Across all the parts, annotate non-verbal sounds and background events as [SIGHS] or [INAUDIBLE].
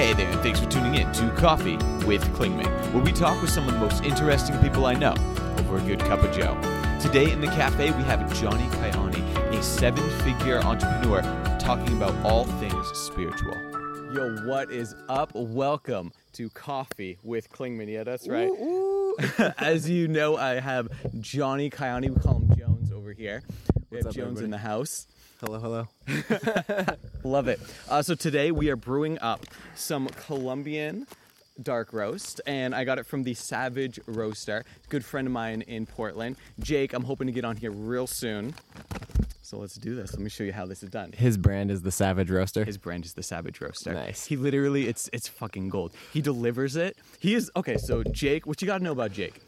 Hey there, and thanks for tuning in to Coffee with Klingman, where we talk with some of the most interesting people I know over a good cup of Joe. Today in the cafe, we have Johnny Kayani, a seven figure entrepreneur, talking about all things spiritual. Yo, what is up? Welcome to Coffee with Klingman. Yeah, that's right. [LAUGHS] As you know, I have Johnny Kayani. We call him Jones over here. We What's have up, Jones in the house. Hello, hello. [LAUGHS] Love it. Uh, so today we are brewing up some Colombian dark roast, and I got it from the Savage Roaster. Good friend of mine in Portland, Jake. I'm hoping to get on here real soon. So let's do this. Let me show you how this is done. His brand is the Savage Roaster. His brand is the Savage Roaster. Nice. He literally, it's it's fucking gold. He delivers it. He is okay. So Jake, what you got to know about Jake?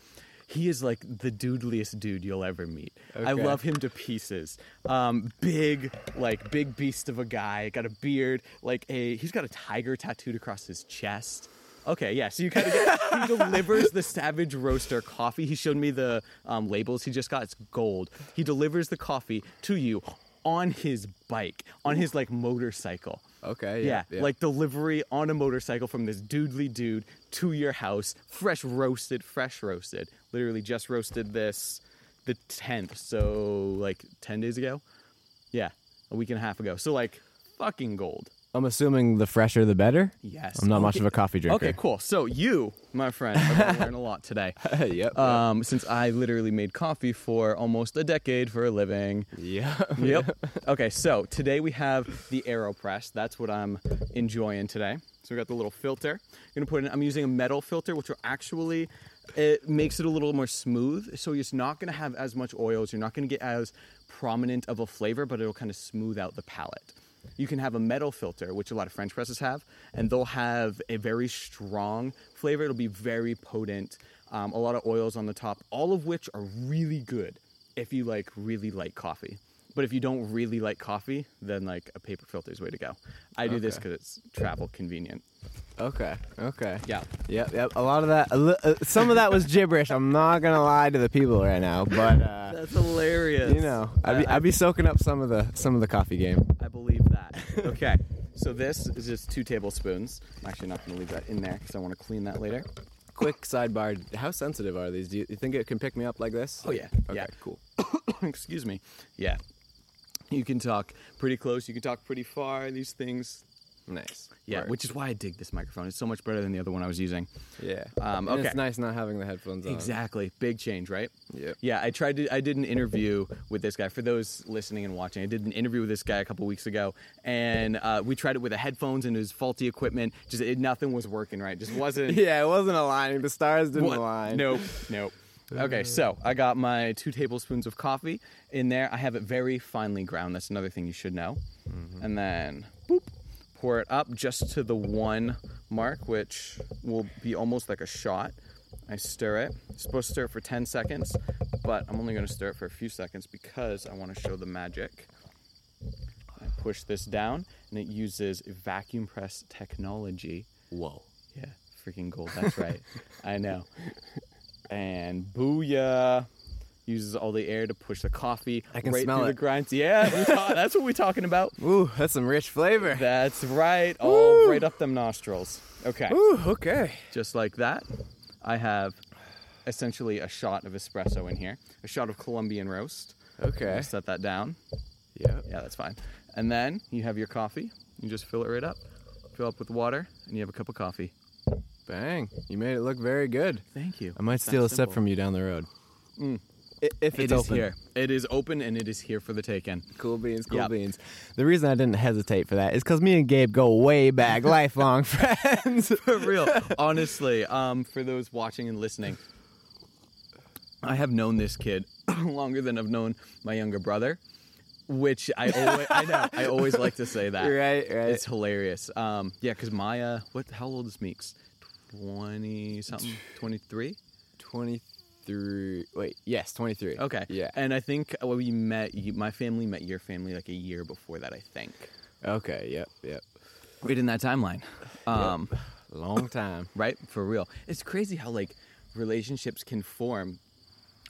He is like the dudeliest dude you'll ever meet. I love him to pieces. Um, big, like big beast of a guy. Got a beard. Like a, he's got a tiger tattooed across his chest. Okay, yeah. So you kind of get. he [LAUGHS] delivers the Savage Roaster coffee. He showed me the um, labels he just got. It's gold. He delivers the coffee to you on his bike, on his like motorcycle. okay, Yeah, yeah, like delivery on a motorcycle from this dudely dude to your house, fresh roasted, fresh roasted. Literally just roasted this the 10th, so like 10 days ago. Yeah, a week and a half ago. So like fucking gold. I'm assuming the fresher the better. Yes. I'm not much of a coffee drinker. Okay, cool. So you, my friend, are going to learn a lot today. [LAUGHS] yep. Um, since I literally made coffee for almost a decade for a living. yeah. [LAUGHS] Yep. [LAUGHS] okay, so today we have the AeroPress. That's what I'm enjoying today. So we got the little filter. I'm gonna put in. I'm using a metal filter, which will actually it makes it a little more smooth. So it's not gonna have as much oils. You're not gonna get as prominent of a flavor, but it'll kind of smooth out the palate. You can have a metal filter, which a lot of French presses have, and they'll have a very strong flavor. It'll be very potent. Um, a lot of oils on the top, all of which are really good if you like really like coffee. But if you don't really like coffee, then like a paper filter is way to go. I do this because it's travel convenient. Okay. Okay. Yeah. Yep. Yep. A lot of that. A li- uh, some of that was gibberish. I'm not gonna lie to the people right now, but uh, That's hilarious. you know, I'd be, I- I'd be soaking up some of the some of the coffee game. I believe that. okay. So this is just two tablespoons. I'm actually not going to leave that in there because I want to clean that later. Quick sidebar: How sensitive are these? Do you, you think it can pick me up like this? Oh, yeah. Okay. Yeah. Cool. [COUGHS] Excuse me. Yeah. You can talk pretty close. You can talk pretty far. These things. Nice. Yeah. Word. Which is why I dig this microphone. It's so much better than the other one I was using. Yeah. Um, And. It's nice not having the headphones on. Exactly. Big change, right? Yeah. Yeah, I tried to. I did an interview with this guy. For those listening and watching, I did an interview with this guy a couple weeks ago, and uh, we tried it with the headphones and his faulty equipment. Just it, nothing was working right. Just wasn't. [LAUGHS] Yeah, it wasn't aligning. The stars didn't What? align. Nope. Nope. Okay, so I got my two tablespoons of coffee in there. I have it very finely ground. That's another thing you should know. Mm-hmm. And then, boop, pour it up just to the one mark, which will be almost like a shot. I stir it. supposed to stir it for 10 seconds, but I'm only going to stir it for a few seconds because I want to show the magic. I push this down, and it uses vacuum press technology. Whoa. Yeah, freaking gold. That's right. [LAUGHS] I know. And booyah. Uses all the air to push the coffee I can right smell through the grinds. Yeah, ta- [LAUGHS] that's what we're talking about. Ooh, that's some rich flavor. That's right. All right up them nostrils. Okay, Ooh, okay. just like that. I have essentially a shot of espresso in here, a shot of Colombian roast. Okay. Set that down. Yeah. Yeah, that's fine. And then you have your coffee. You just fill it right up. Fill up with water, and you have a cup of coffee. Bang. You made it look very good. Thank you. I might It's steal a sip from you down the road. I- If It it's open. here. It is open and it is here for the taking. Cool beans, cool Yep. beans. The reason I didn't hesitate for that is because me and Gabe go way back, [LAUGHS] lifelong friends. [LAUGHS] For real. Honestly, um, for those watching and listening, I have known this kid [COUGHS] longer than I've known my younger brother, which I always I know. I always like to say that. [LAUGHS] right, right. It's hilarious. Um, yeah, because Maya, what? How old is Meeks? Twenty something. Twenty three. 23. Wait, yes, 23. Okay. Yeah. And I think when we met, you, my family met your family like a year before that. I think. Okay, yep, yep. Right in that timeline. Um, Long time. [LAUGHS] right? For real. It's crazy how like relationships can form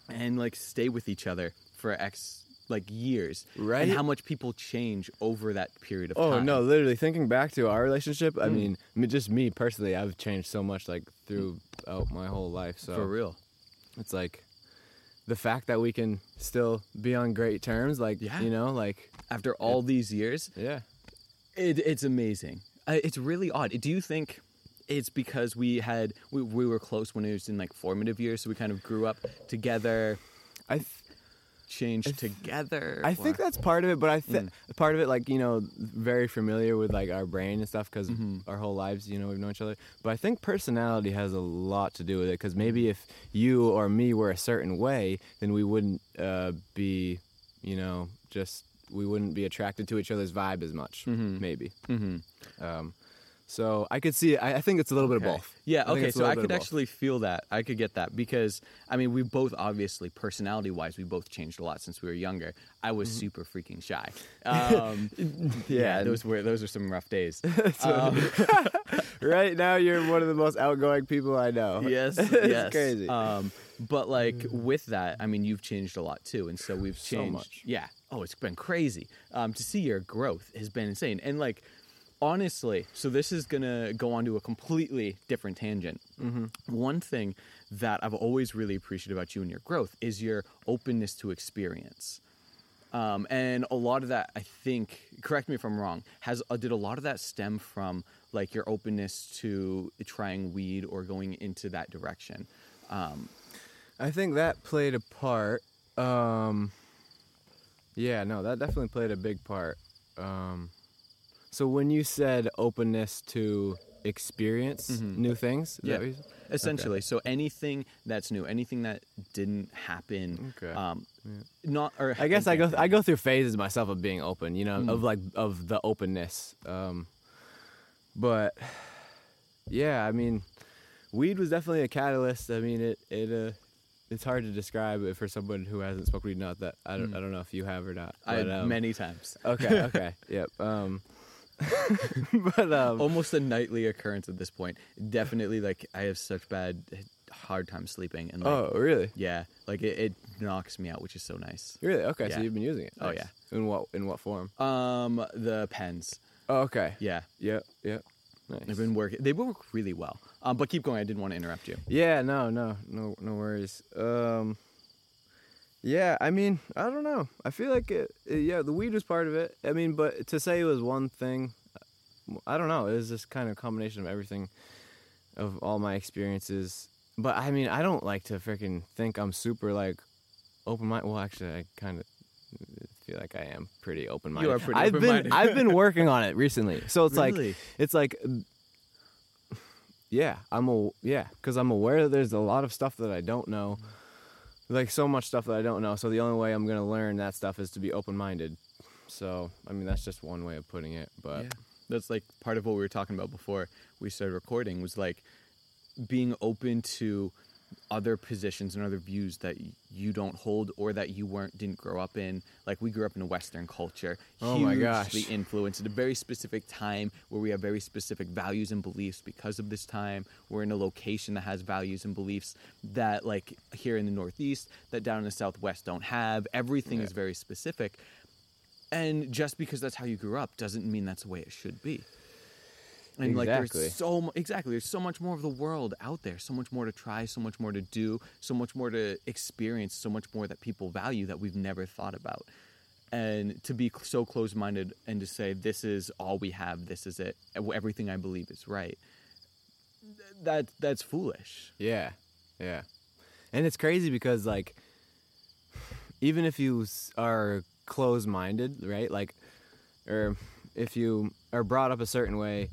and like stay with each other for X like years, Right. And how much people change over that period of time. Oh time. no, literally thinking back to our relationship, Hmm. I mean, just me personally, I've changed so much like throughout my whole life. So for real. it's like the fact that we can still be on great terms, like Yeah. you know, like After all these years, yeah. It, it's amazing. Uh, it's really odd. Do you think it's because we had we, we were close when it was in like formative years, so we kind of grew up together, I th- changed together? I think that's part of it, but I think Mm. part of it, like you know, very familiar with like our brain and stuff because Mm-hmm. our whole lives, you know, we've known each other. But I think personality has a lot to do with it because maybe if you or me were a certain way, then we wouldn't uh, be, you know, just we wouldn't be attracted to each other's vibe as much. Mm-hmm. Maybe. Um, so I could see. I, I think it's a little bit of both. Yeah, I okay, so I could actually feel that. I could get that because I mean, we both obviously personality wise, we both changed a lot since we were younger. I was super freaking shy. [LAUGHS] Um, yeah, Mm-hmm. Yeah, those were those were some rough days. [LAUGHS] [LAUGHS] right now you're one of the most outgoing people I know. yes, yes. crazy. Um, but like with that, I mean, you've changed a lot too, and so we've changed. So much. Yeah. Oh, it's been crazy. Um, to see your growth has been insane, and like honestly, so this is gonna go on to a completely different tangent. Mm-hmm. One thing that I've always really appreciated about you and your growth is your openness to experience. Um, and a lot of that, I think, correct me if I'm wrong, has uh, did a lot of that stem from like your openness to trying weed or going into that direction. Um, I think that played a part. Um, yeah, no, that definitely played a big part. Um, so when you said openness to experience new things, is that Yeah. what you said? essentially, so anything that's new, anything that didn't happen, Okay. um, not or I guess I go okay. I go through phases myself of being open, you know, of like of the openness. Um, but yeah, I mean, weed was definitely a catalyst. I mean, it it uh, it's hard to describe it for someone who hasn't smoked weed. Not that I don't I don't know if you have or not. I um, many times. Okay, okay, [LAUGHS] yep. Um, [LAUGHS] but um, Almost a nightly occurrence at this point. Definitely, like I have such bad, hard time sleeping, and like, oh, really? yeah, like it, it knocks me out, which is so nice. Really? Okay, Yeah. so you've been using it. Oh, Nice. yeah. In what in what form? Um, the pens, Oh, okay. yeah, Yeah. Yeah. Nice. they've been working. They work really well. Um, but keep going. I didn't want to interrupt you. Yeah, no, no, no, no worries. Um, yeah, I mean, I don't know. I feel like it, it- yeah, the weed was part of it. I mean, but to say it was one thing, I don't know. It was just kind of combination of everything, of all my experiences. But I mean, I don't like to freaking think I'm super like open minded. Well, actually, I kind of feel like I am pretty open minded. You are pretty I've open-minded. been I've been [LAUGHS] working on it recently, so it's Really? like it's like yeah, I'm a yeah, because I'm aware that there's a lot of stuff that I don't know, like so much stuff that I don't know. So the only way I'm gonna learn that stuff is to be open minded. So I mean, that's just one way of putting it. But Yeah. That's like part of what we were talking about before we started recording was like being open to other positions and other views that you don't hold or that you weren't didn't grow up in. Like we grew up in a Western culture, Oh my gosh. hugely influenced at a very specific time where we have very specific values and beliefs because of this time. We're in a location that has values and beliefs that like here in the Northeast that down in the Southwest don't have. Everything is very specific. And just because that's how you grew up doesn't mean that's the way it should be. And like Exactly. there's so mu- exactly there's so much more of the world out there, so much more to try, so much more to do, so much more to experience, so much more that people value that we've never thought about. And to be so closed-minded and to say this is all we have, this is it, everything I believe is right. That that's foolish. Yeah, yeah, and it's crazy because like, [SIGHS] even if you are closed-minded, right? Like, or if you are brought up a certain way,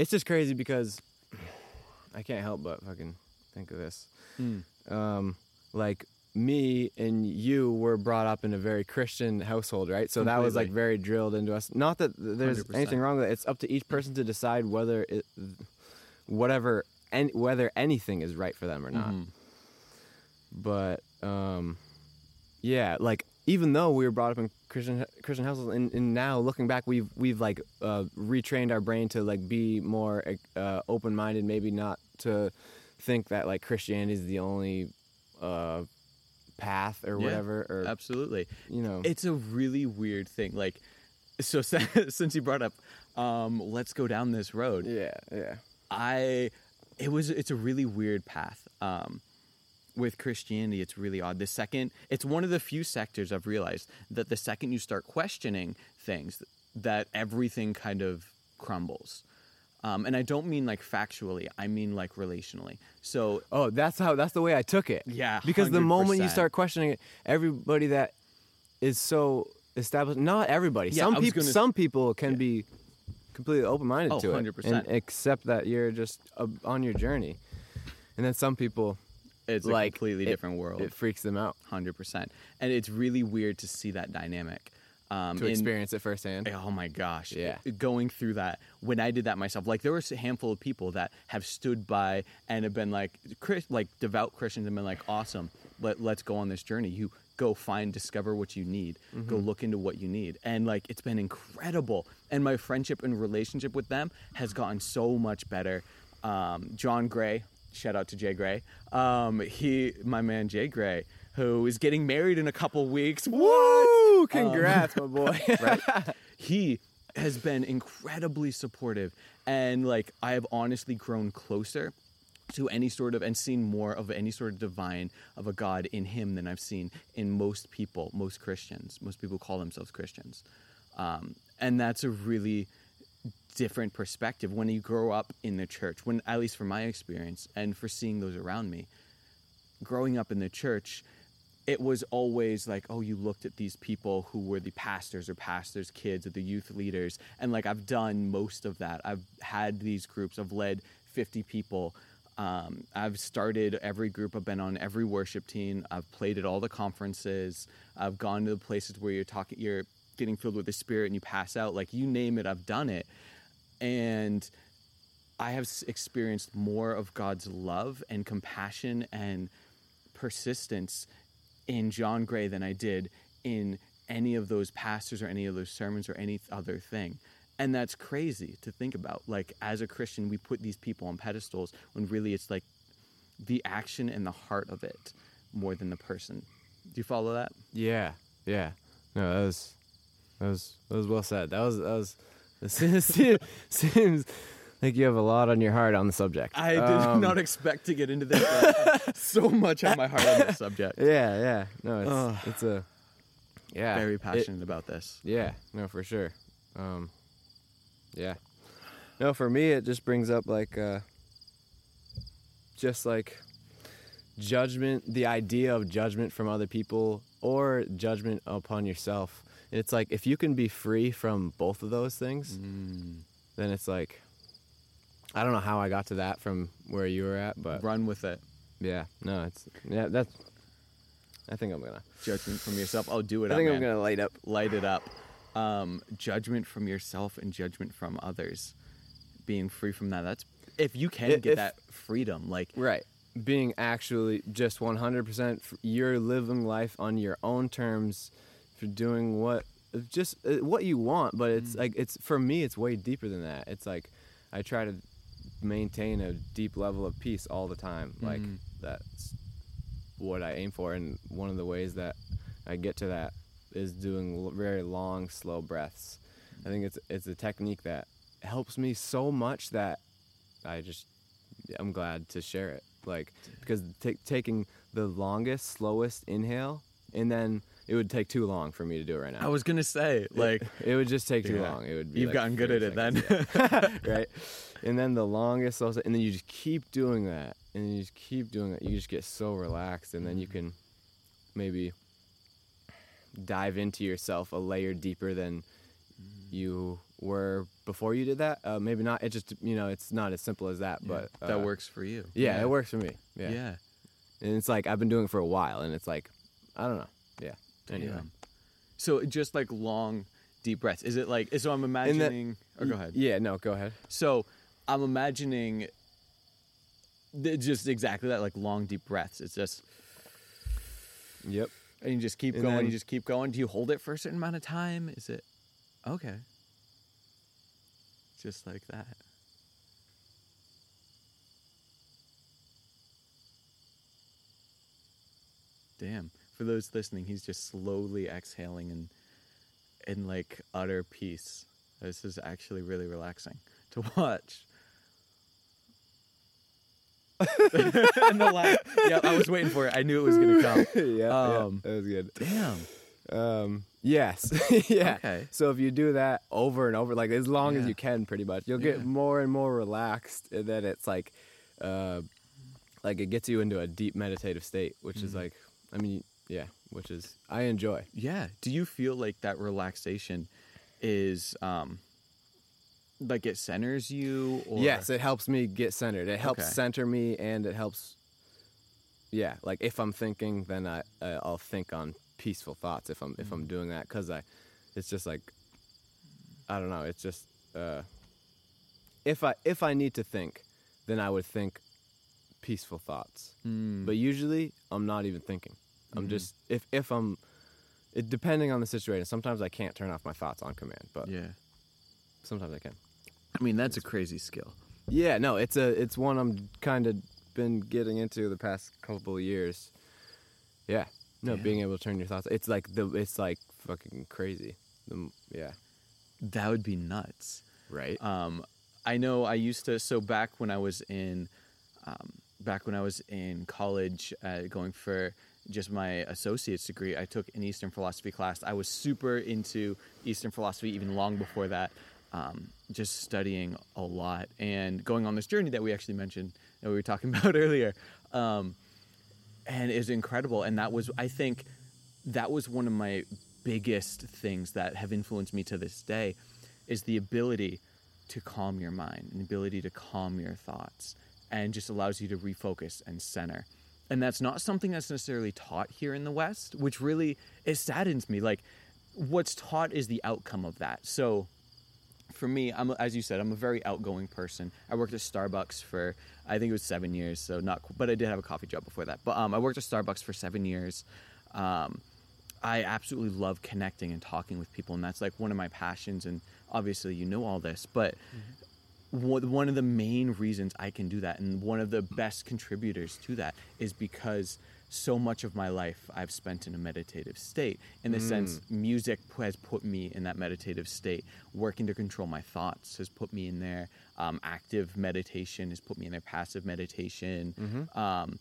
it's just crazy because [SIGHS] I can't help but fucking think of this. Um, like me and you were brought up in a very Christian household, right? So that was like very drilled into us. Not that there's 100%. anything wrong with it. It's up to each person to decide whether it, whatever, and whether anything is right for them or not. Mm-hmm. But um, yeah, like even though we were brought up in Christian Christian households, and, and now looking back, we've we've like uh, retrained our brain to like be more uh, open minded. Maybe not to think that like Christianity is the only uh, path or Yeah, whatever or Absolutely. you know It's a really weird thing. Like, so [LAUGHS] since you brought up, um, let's go down this road. yeah yeah I, it was, it's a really weird path. Um, with Christianity, it's really odd. The second, it's one of the few sectors I've realized that the second you start questioning things, that everything kind of crumbles. Um, and I don't mean like factually, I mean like relationally. So oh that's how that's the way i took it Yeah, because the moment you start questioning it everybody that is so established not everybody Yeah, some people some people can be completely open-minded Oh, to it 100%. and accept that you're just uh, on your journey and then some people it's like, a completely it- different world. it freaks them out hundred percent, and it's really weird to see that dynamic. Um, to in- experience it firsthand Oh my gosh! Yeah. going through that when I did that myself, like there was a handful of people that have stood by and have been like, Chris, like devout Christians, and been like, awesome, let let's go on this journey. You go find, discover what you need, go Mm-hmm. look into what you need, and like it's been incredible. And my friendship and relationship with them has gotten so much better. Um, John Gray, shout out to Jay Gray. Um, he, my man Jay Gray, who is getting married in a couple weeks. Woo! Congrats, my boy. [LAUGHS] right? [LAUGHS] he has been incredibly supportive and like I have honestly grown closer to any sort of and seen more of any sort of divine of a God in him than I've seen in most people, most Christians. Most people call themselves Christians. Um, and that's a really different perspective when you grow up in the church, when at least from my experience and for seeing those around me growing up in the church, it was always like, oh, you looked at these people who were the pastors or pastors' kids or the youth leaders. And like, I've done most of that. I've had these groups, I've led 50 people. Um, I've started every group, I've been on every worship team, I've played at all the conferences, I've gone to the places where you're talking, you're getting filled with the Spirit and you pass out. Like, you name it, I've done it. And I have experienced more of God's love and compassion and persistence in John Gray than I did in any of those pastors or any of those sermons or any other thing. And that's crazy to think about. Like, as a Christian, we put these people on pedestals when really it's like the action and the heart of it more than the person. Do you follow that? Yeah, yeah. No, that was that was that was well said. That was that was. [LAUGHS] It seems, like you have a lot on your heart on the subject. I did Um, not expect to get into this. [LAUGHS] so much on my heart on this subject. [LAUGHS] Yeah, yeah. No, it's it's a yeah. Very it- passionate about this. yeah, no, for sure. Um, yeah. No, for me, it just brings up like, uh, just like judgment, the idea of judgment from other people or judgment upon yourself. It's like if you can be free from both of those things, then it's like, I don't know how I got to that from where you were at, but Run with it. yeah, no, it's yeah, that's. I think I'm gonna. Judgment from yourself. Oh, do it I up, think man. I'm gonna light up. light it up. Um, judgment from yourself and judgment from others. Being free from that. That's if you can I- get if- that freedom. Like Right. Being actually just 100% you're living life on your own terms for doing what just uh, what you want, but it's like it's for me it's way deeper than that. It's like I try to maintain a deep level of peace all the time. Like Mhm. that's what I aim for and one of the ways that I get to that is doing l- very long slow breaths. I think it's it's a technique that helps me so much that I just I'm glad to share it. Like because ta taking the longest, slowest inhale, and then it would take too long for me to do it right now. I was gonna say, like it would just take too Yeah. long. It would be you've like gotten good at it then. yeah. [LAUGHS] [LAUGHS] right? And then the longest, slowest, and then you just keep doing that, and you just keep doing that. You just get so relaxed, and then you can maybe dive into yourself a layer deeper than you were before you did that. Uh, maybe not. It just you know, it's not as simple as that, but that uh, works for you. Yeah, it works for me. Yeah. Yeah. and it's like I've been doing it for a while, and it's like I don't know. Yeah. Anyway. Damn. So just like long, deep breaths. Is it like? So I'm imagining. or go ahead. Yeah. No. Go ahead. So I'm imagining just exactly that, like long, deep breaths. It's just, Yep. and you just keep And going, then- you just keep going. Do you hold it for a certain amount of time? Is it okay? Just like that. Damn. For those listening, he's just slowly exhaling and in like utter peace. This is actually really relaxing to watch. and the laugh. Yeah, I was waiting for it. I knew it was gonna come. [LAUGHS] yeah, Um, yeah, that was good. Damn. Um, yes, [LAUGHS] yeah. Okay. So if you do that over and over, like as long as you can, pretty much, you'll get Yeah. more and more relaxed, and then it's like, uh, like it gets you into a deep meditative state, which Mm-hmm. is like, I mean, yeah, which is I enjoy. Yeah. Do you feel like that relaxation is um like it centers you or Yes, it helps me get centered. It helps Okay. center me, and it helps. Yeah, like if I'm thinking, then I uh, I'll think on peaceful thoughts. If I'm if Mm. I'm doing that, because I, it's just like, I don't know. It's just uh, if I if I need to think, then I would think peaceful thoughts. Mm, But usually, I'm not even thinking. I'm Mhm. just if if I'm, it depending on the situation. Sometimes I can't turn off my thoughts on command, but yeah. sometimes I can. I mean, that's a crazy skill. Yeah, no, it's a it's one I'm kind of been getting into the past couple of years. Yeah, no, Yeah. being able to turn your thoughts. It's like the it's like fucking crazy. The, yeah, That would be nuts. right. Um, I know I used to. So back when I was in, um, back when I was in college, uh, going for just my associate's degree, I took an Eastern philosophy class. I was super into Eastern philosophy even long before that. Um, just studying a lot and going on this journey that we actually mentioned that we were talking [LAUGHS] about earlier. Um, and is incredible. And that was, I think, that was one of my biggest things that have influenced me to this day, is the ability to calm your mind, the ability to calm your thoughts, and just allows you to refocus and center. And that's not something that's necessarily taught here in the West, which really it saddens me. Like, what's taught is the outcome of that. So, for me, I'm as you said, I'm a very outgoing person. I worked at Starbucks for I think it was seven years, so not, but I did have a coffee job before that. But um, I worked at Starbucks for seven years. Um, I absolutely love connecting and talking with people, and that's like one of my passions. And obviously, you know all this, but one one of the main reasons I can do that, and one of the best contributors to that, is because so much of my life I've spent in a meditative state. In the sense, music has put me in that meditative state. Working to control my thoughts has put me in there. Um, active meditation has put me in there. Passive meditation. Um,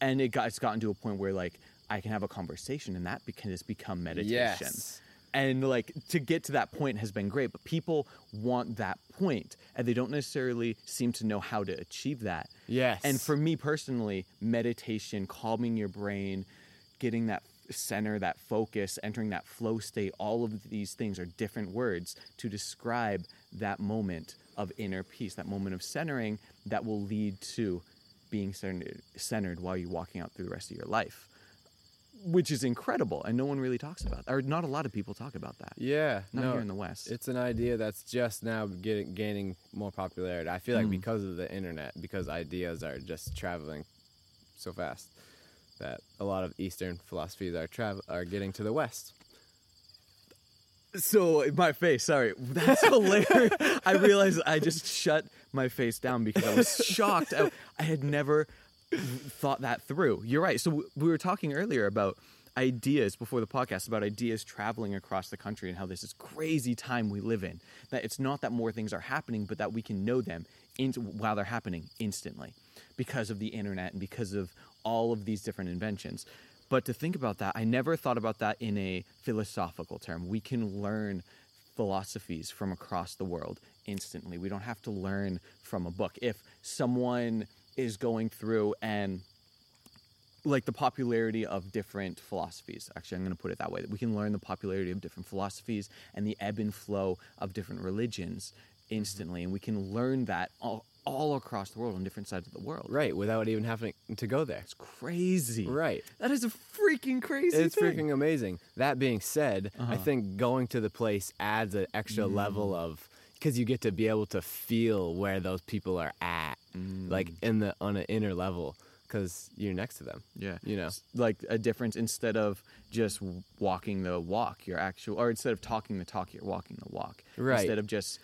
and it got it's gotten to a point where like I can have a conversation and that can just become meditation. Yes. And like to get to that point has been great, but people want that point and they don't necessarily seem to know how to achieve that. Yes. And for me personally, meditation, calming your brain, getting that center, that focus, entering that flow state, all of these things are different words to describe that moment of inner peace, that moment of centering that will lead to being centered, centered while you're walking out through the rest of your life. Which is incredible, and no one really talks about, or not a lot of people talk about that. yeah, Not no, here in the West. It's an idea that's just now getting gaining more popularity. I feel like Mm. because of the internet, because ideas are just traveling so fast, that a lot of Eastern philosophies are travel are getting to the West. So my face, sorry, that's [LAUGHS] hilarious. I realized I just shut my face down because I was shocked. I, I had never thought that through. You're right. So we were talking earlier about ideas before the podcast about ideas traveling across the country and how this is crazy time we live in. That it's not that more things are happening, but that we can know them in, while they're happening instantly because of the internet and because of all of these different inventions. But to think about that, I never thought about that in a philosophical term. We can learn philosophies from across the world instantly. We don't have to learn from a book. If someone is going through and like the popularity of different philosophies. Actually, I'm going to put it that way. That we can learn the popularity of different philosophies and the ebb and flow of different religions instantly, and we can learn that all, all across the world on different sides of the world. Right, without even having to go there. It's crazy. Right. That is a freaking crazy. It's thing. freaking amazing. That being said, I Uh-huh. think going to the place adds an extra Mm. level of because you get to be able to feel where those people are at, like Mm. in the on an inner level, because you're next to them. Yeah. You know. Like a difference instead of just walking the walk, you're actual, or instead of talking the talk, you're walking the walk. Right. Instead of just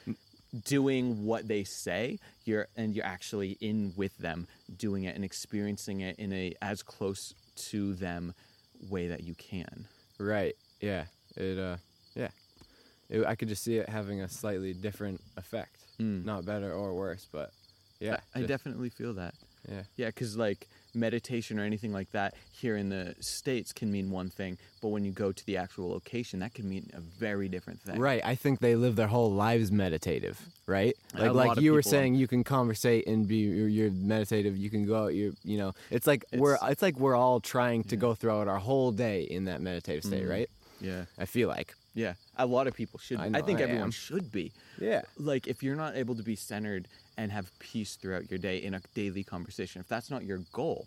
doing what they say, you're and you're actually in with them, doing it and experiencing it in a as close to them way that you can. Right. Yeah. It. Uh. Yeah. It, I could just see it having a slightly different effect. Mm. Not better or worse, but yeah. I, I definitely feel that. Yeah. Yeah, because like meditation or anything like that here in the states can mean one thing, but when you go to the actual location, that can mean a very different thing. Right. I think they live their whole lives meditative. Right. Like like you were saying, you can conversate and be you're, you're meditative. You can go out. You you know. It's like we're It's- it's like we're all trying to Yeah. go throughout our whole day in that meditative state. Mm. Right. Yeah. I feel like. Yeah. A lot of people should. I I, think I everyone am. should be. Yeah. Like if you're not able to be centered and have peace throughout your day in a daily conversation, if that's not your goal,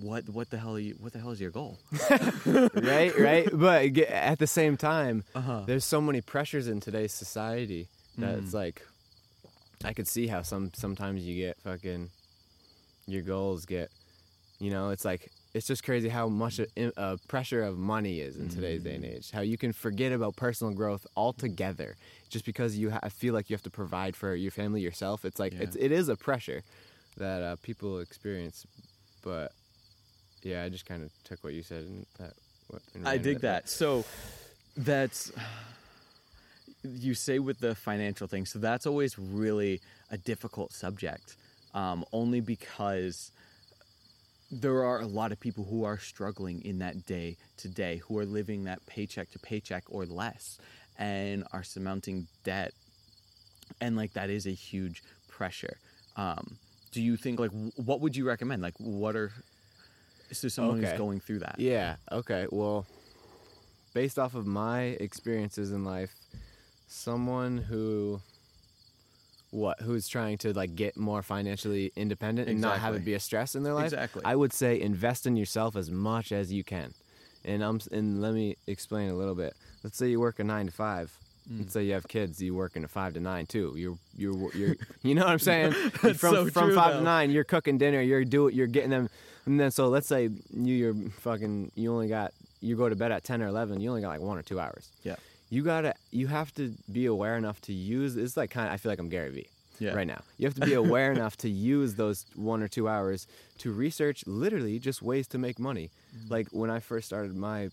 what what the hell are you, what the hell is your goal? [LAUGHS] right, right. But at the same time, Uh-huh. there's so many pressures in today's society that Mm. it's like, I could see how some sometimes you get fucking, your goals get, you know, it's like it's just crazy how much a, a pressure of money is in today's day and Mm. age. How you can forget about personal growth altogether just because you ha- feel like you have to provide for your family yourself. It's like Yeah. it's it is a pressure that uh, people experience, but yeah, I just kind of took what you said and that. What, and I dig with it. that. So that's you say with the financial thing. So that's always really a difficult subject, um, only because there are a lot of people who are struggling in that day to day, who are living that paycheck to paycheck or less, and are surmounting debt, and like that is a huge pressure. Um, do you think like what would you recommend? Like what are so someone Okay. who's going through that? Yeah. Okay. Well, based off of my experiences in life, someone who what who's trying to like get more financially independent and not have it be a stress in their life. Exactly. I would say invest in yourself as much as you can. And I'm and let me explain a little bit. Let's say you work a 9 to 5. Mm. Let's say you have kids, you work in a 5 to 9 too. You're you're you're [LAUGHS] you know what I'm saying? [LAUGHS] That's from so from true, 5 though. to 9, you're cooking dinner, you're do you're getting them and then so let's say you you're fucking you only got you go to bed at 10 or 11, you only got like 1 or 2 hours. Yeah. You got to you have to be aware enough to use it's like kind of I feel like I'm Gary Vee Yeah. right now. You have to be [LAUGHS] aware enough to use those 1 or 2 hours to research literally just ways to make money. Mm-hmm. Like when I first started my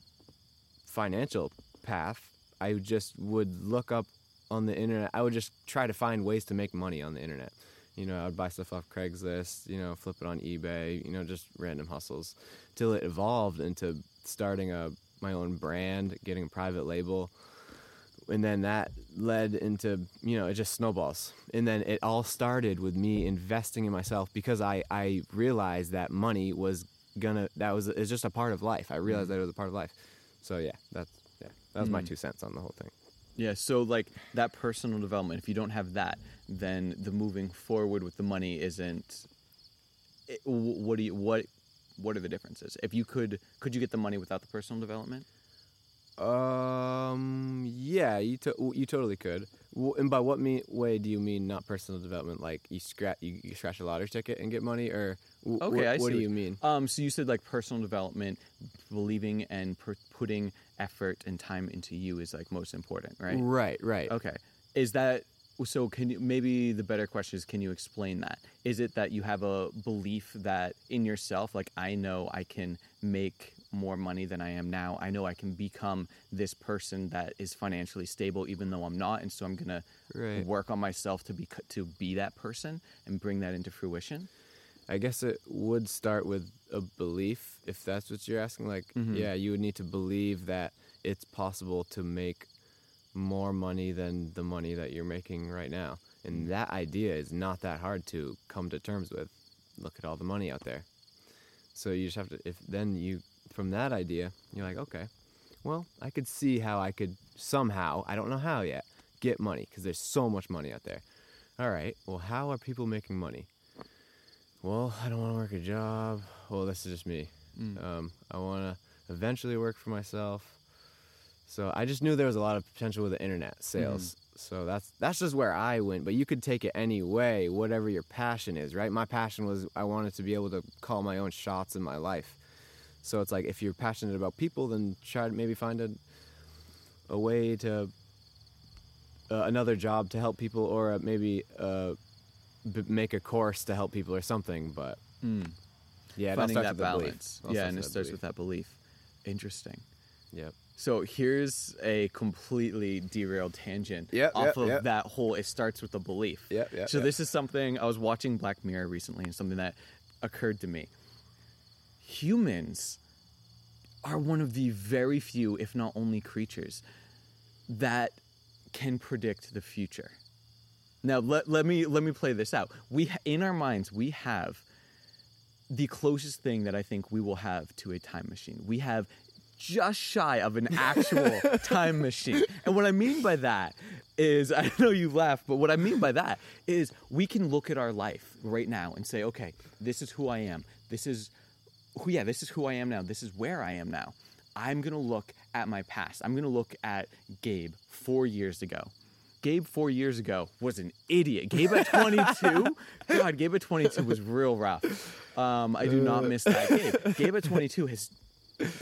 financial path, I just would look up on the internet. I would just try to find ways to make money on the internet. You know, I would buy stuff off Craigslist, you know, flip it on eBay, you know, just random hustles till it evolved into starting a my own brand, getting a private label. And then that led into, you know, it just snowballs. And then it all started with me investing in myself because I, I realized that money was gonna, that was, it's just a part of life. I realized that it was a part of life. So yeah, that's, yeah, that was my Mm. two cents on the whole thing. Yeah, so like that personal development, if you don't have that, then the moving forward with the money isn't. It, what do you what what are the differences? If you could could you get the money without the personal development? Um. Yeah, you to- you totally could. W- And by what me- way do you mean not personal development? Like you scratch you, you scratch a lottery ticket and get money, or w- Okay, what, I what see do you mean? Um, so you said like personal development, believing and per- putting effort and time into you is like most important, right? Right, right. Okay. Is that so? Can you maybe the better question is can you explain that? Is it that you have a belief that in yourself, like I know I can make more money than I am now. I know I can become this person that is financially stable, even though I'm not, and so I'm gonna Right. work on myself to be to be that person and bring that into fruition. I guess it would start with a belief, if that's what you're asking. Like, Mhm. yeah, you would need to believe that it's possible to make more money than the money that you're making right now. And that idea is not that hard to come to terms with. Look at all the money out there. So you just have to, if then you, from that idea, you're like, okay, well, I could see how I could somehow, I don't know how yet, get money because there's so much money out there. All right, well, how are people making money? well, I don't want to work a job. Well, this is just me. Mm. Um, I want to eventually work for myself. So I just knew there was a lot of potential with the internet sales. So that's that's just where I went. But you could take it any way, whatever your passion is, right? My passion was I wanted to be able to call my own shots in my life. So it's like if you're passionate about people, then try to maybe find a a way to uh, another job to help people, or uh, maybe uh, b- make a course to help people or something. But Mm. yeah, Finding that the balance. Yeah, and it starts belief. with that belief. Interesting. Yep. So here's a completely derailed tangent Yep, off yep, of yep. that whole. It starts with a belief. Yep, yep, so this is something I was watching Black Mirror recently, and something that occurred to me. Humans are one of the very few, if not only, creatures that can predict the future. Now let, let me let me play this out. We in our minds we have the closest thing that I think we will have to a time machine. We have just shy of an actual [LAUGHS] time machine. And what I mean by that is [LAUGHS] I know you laugh, but what I mean by that is we can look at our life right now and say, okay, this is who I am. This is who yeah, this is who I am now. This is where I am now. I'm going to look at my past. I'm going to look at Gabe 4 years ago. Gabe 4 years ago was an idiot. Gabe at 22, [LAUGHS] God, Gabe at 22 was real rough. Um, I do not miss that Gabe. Gabe at 22 is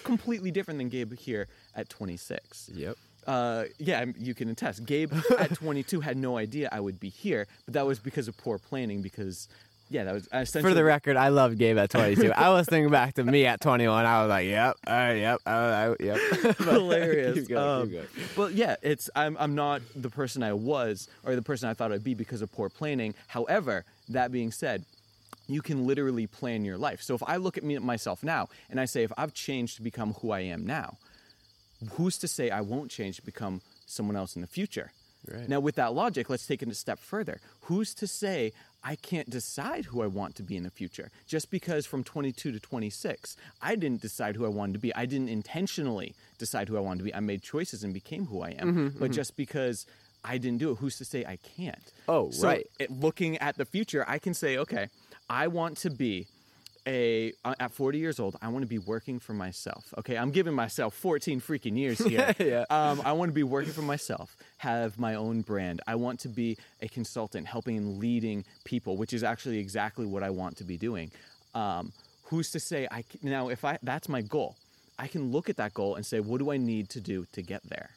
completely different than Gabe here at 26. Yep. Uh, yeah, you can attest. Gabe [LAUGHS] at 22 had no idea I would be here, but that was because of poor planning. Because, yeah, that was essentially For the record, I love Gabe at 22. I was thinking back to me at 21. I was like, yep, yep, yep. [LAUGHS] [LAUGHS] hilarious. [LAUGHS] Keep going, Um, keep going. But yeah, it's I'm I'm not the person I was or the person I thought I'd be because of poor planning. However, that being said, you can literally plan your life. So if I look at me myself now and I say if I've changed to become who I am now, who's to say I won't change to become someone else in the future? Right. Now, with that logic, let's take it a step further. Who's to say I can't decide who I want to be in the future? Just because from 22 to 26, I didn't decide who I wanted to be. I didn't intentionally decide who I wanted to be. I made choices and became who I am. Mm-hmm, but just because I didn't do it, who's to say I can't? Oh, So, right. it- looking at the future, I can say, okay, I want to be a uh, at 40 years old i want to be working for myself okay? I'm giving myself 14 freaking years [LAUGHS] here. Yeah. um, i want to be working for myself have my own brand. I want to be a consultant helping and leading people which is actually exactly what i want to be doing. Um, who's to say i now if i that's my goal. I can look at that goal and say what do i need to do to get there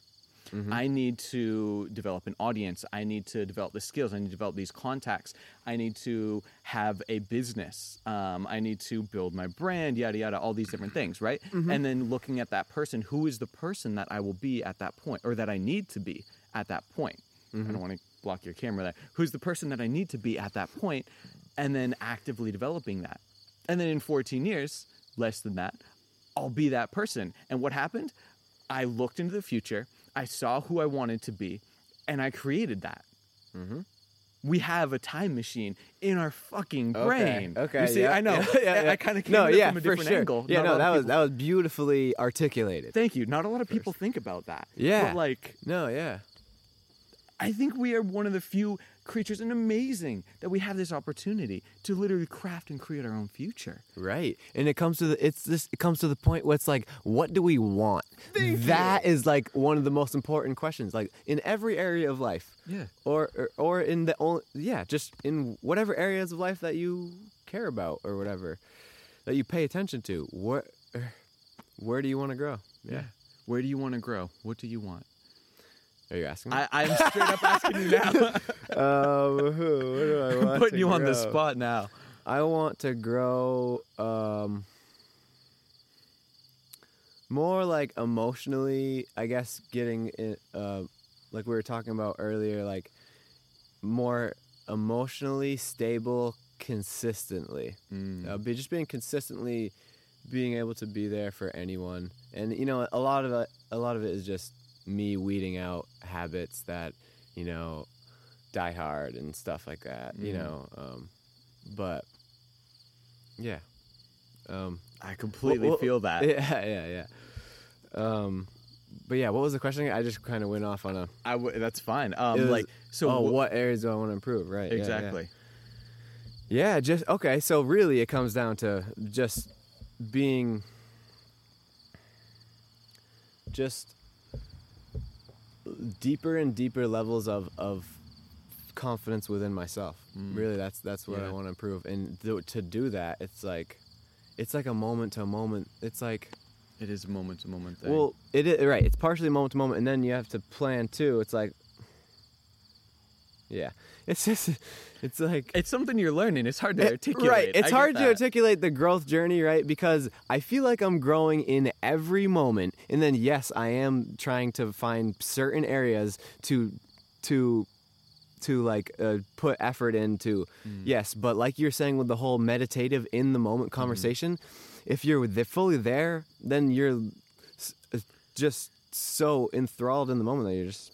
Mm-hmm. I need to develop an audience. I need to develop the skills. I need to develop these contacts. I need to have a business. Um, I need to build my brand, yada, yada, all these different things, right? Mm-hmm. And then looking at that person, who is the person that I will be at that point or that I need to be at that point? Mm-hmm. I don't want to block your camera there. Who's the person that I need to be at that point? And then actively developing that. And then in 14 years, less than that, I'll be that person. And what happened? I looked into the future, I saw who I wanted to be, and I created that. Mm-hmm. We have a time machine in our fucking brain. Okay. You see, yeah, I know. [LAUGHS] Yeah, yeah, I-. I kind of came no, yeah, from a different sure. angle. Yeah, Not no, that was that was beautifully articulated. Thank you. Not a lot of people think about that. Yeah. But like, No, yeah. I think we are one of the few creatures, and amazing that we have this opportunity to literally craft and create our own future. Right. And it comes to the it's this it comes to the point where it's like, what do we want? That is like one of the most important questions. Like in every area of life. Yeah. Or or, or in the only yeah, just in whatever areas of life that you care about or whatever that you pay attention to. what uh, where do you want to grow? Yeah. Where do you want to grow? What do you want? Are you asking me? I, I'm straight up asking you now. [LAUGHS] um, who, where do I want Putting to you on the spot now. I want to grow um more like emotionally, I guess getting in, uh like we were talking about earlier like more emotionally stable consistently. Mm. Uh, be just being consistently being able to be there for anyone. And you know, a lot of it a lot of it is just me weeding out habits that, you know, die hard and stuff like that, you Mhm. know. Um but yeah. Um I completely well, feel that. [LAUGHS] yeah, yeah, yeah. Um but yeah, what was the question? I just kind of went off on a I w- that's fine. Um, was- like so. oh, wh- what areas do I want to improve? Right. yeah, yeah. exactly? Yeah, just okay. So really, it comes down to just being, just deeper and deeper levels of of confidence within myself. Mm. Really, that's that's what I want to improve. And th- to do that, it's like, it's like a moment to moment. It's like, It is a moment to moment thing. well, it is right. It's partially moment to moment, and then you have to plan too. It's like, Yeah, [LAUGHS] it's just it's like It's something you're learning. It's hard to It- articulate. Right. It's hard to articulate the growth journey, right? Because I feel like I'm growing in every moment. And then yes, I am trying to find certain areas to to to like uh, put effort into. Mm. Yes, but like you're saying with the whole meditative in the moment Mm-hmm. conversation, if you're fully there, then you're s- uh, just so enthralled in the moment that you're just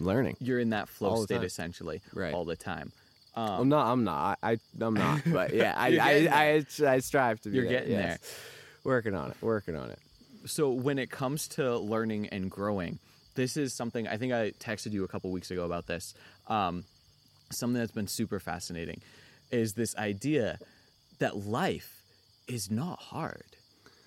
learning. You're in that flow state time. essentially Right. all the time. I'm not. I'm not. I. I'm not. [LAUGHS] But yeah, I. I, I, I. strive to be. You're there, getting yes. Working on it. Working on it. so when it comes to learning and growing this is something i think i texted you a couple weeks ago about this um, something that's been super fascinating is this idea that life is not hard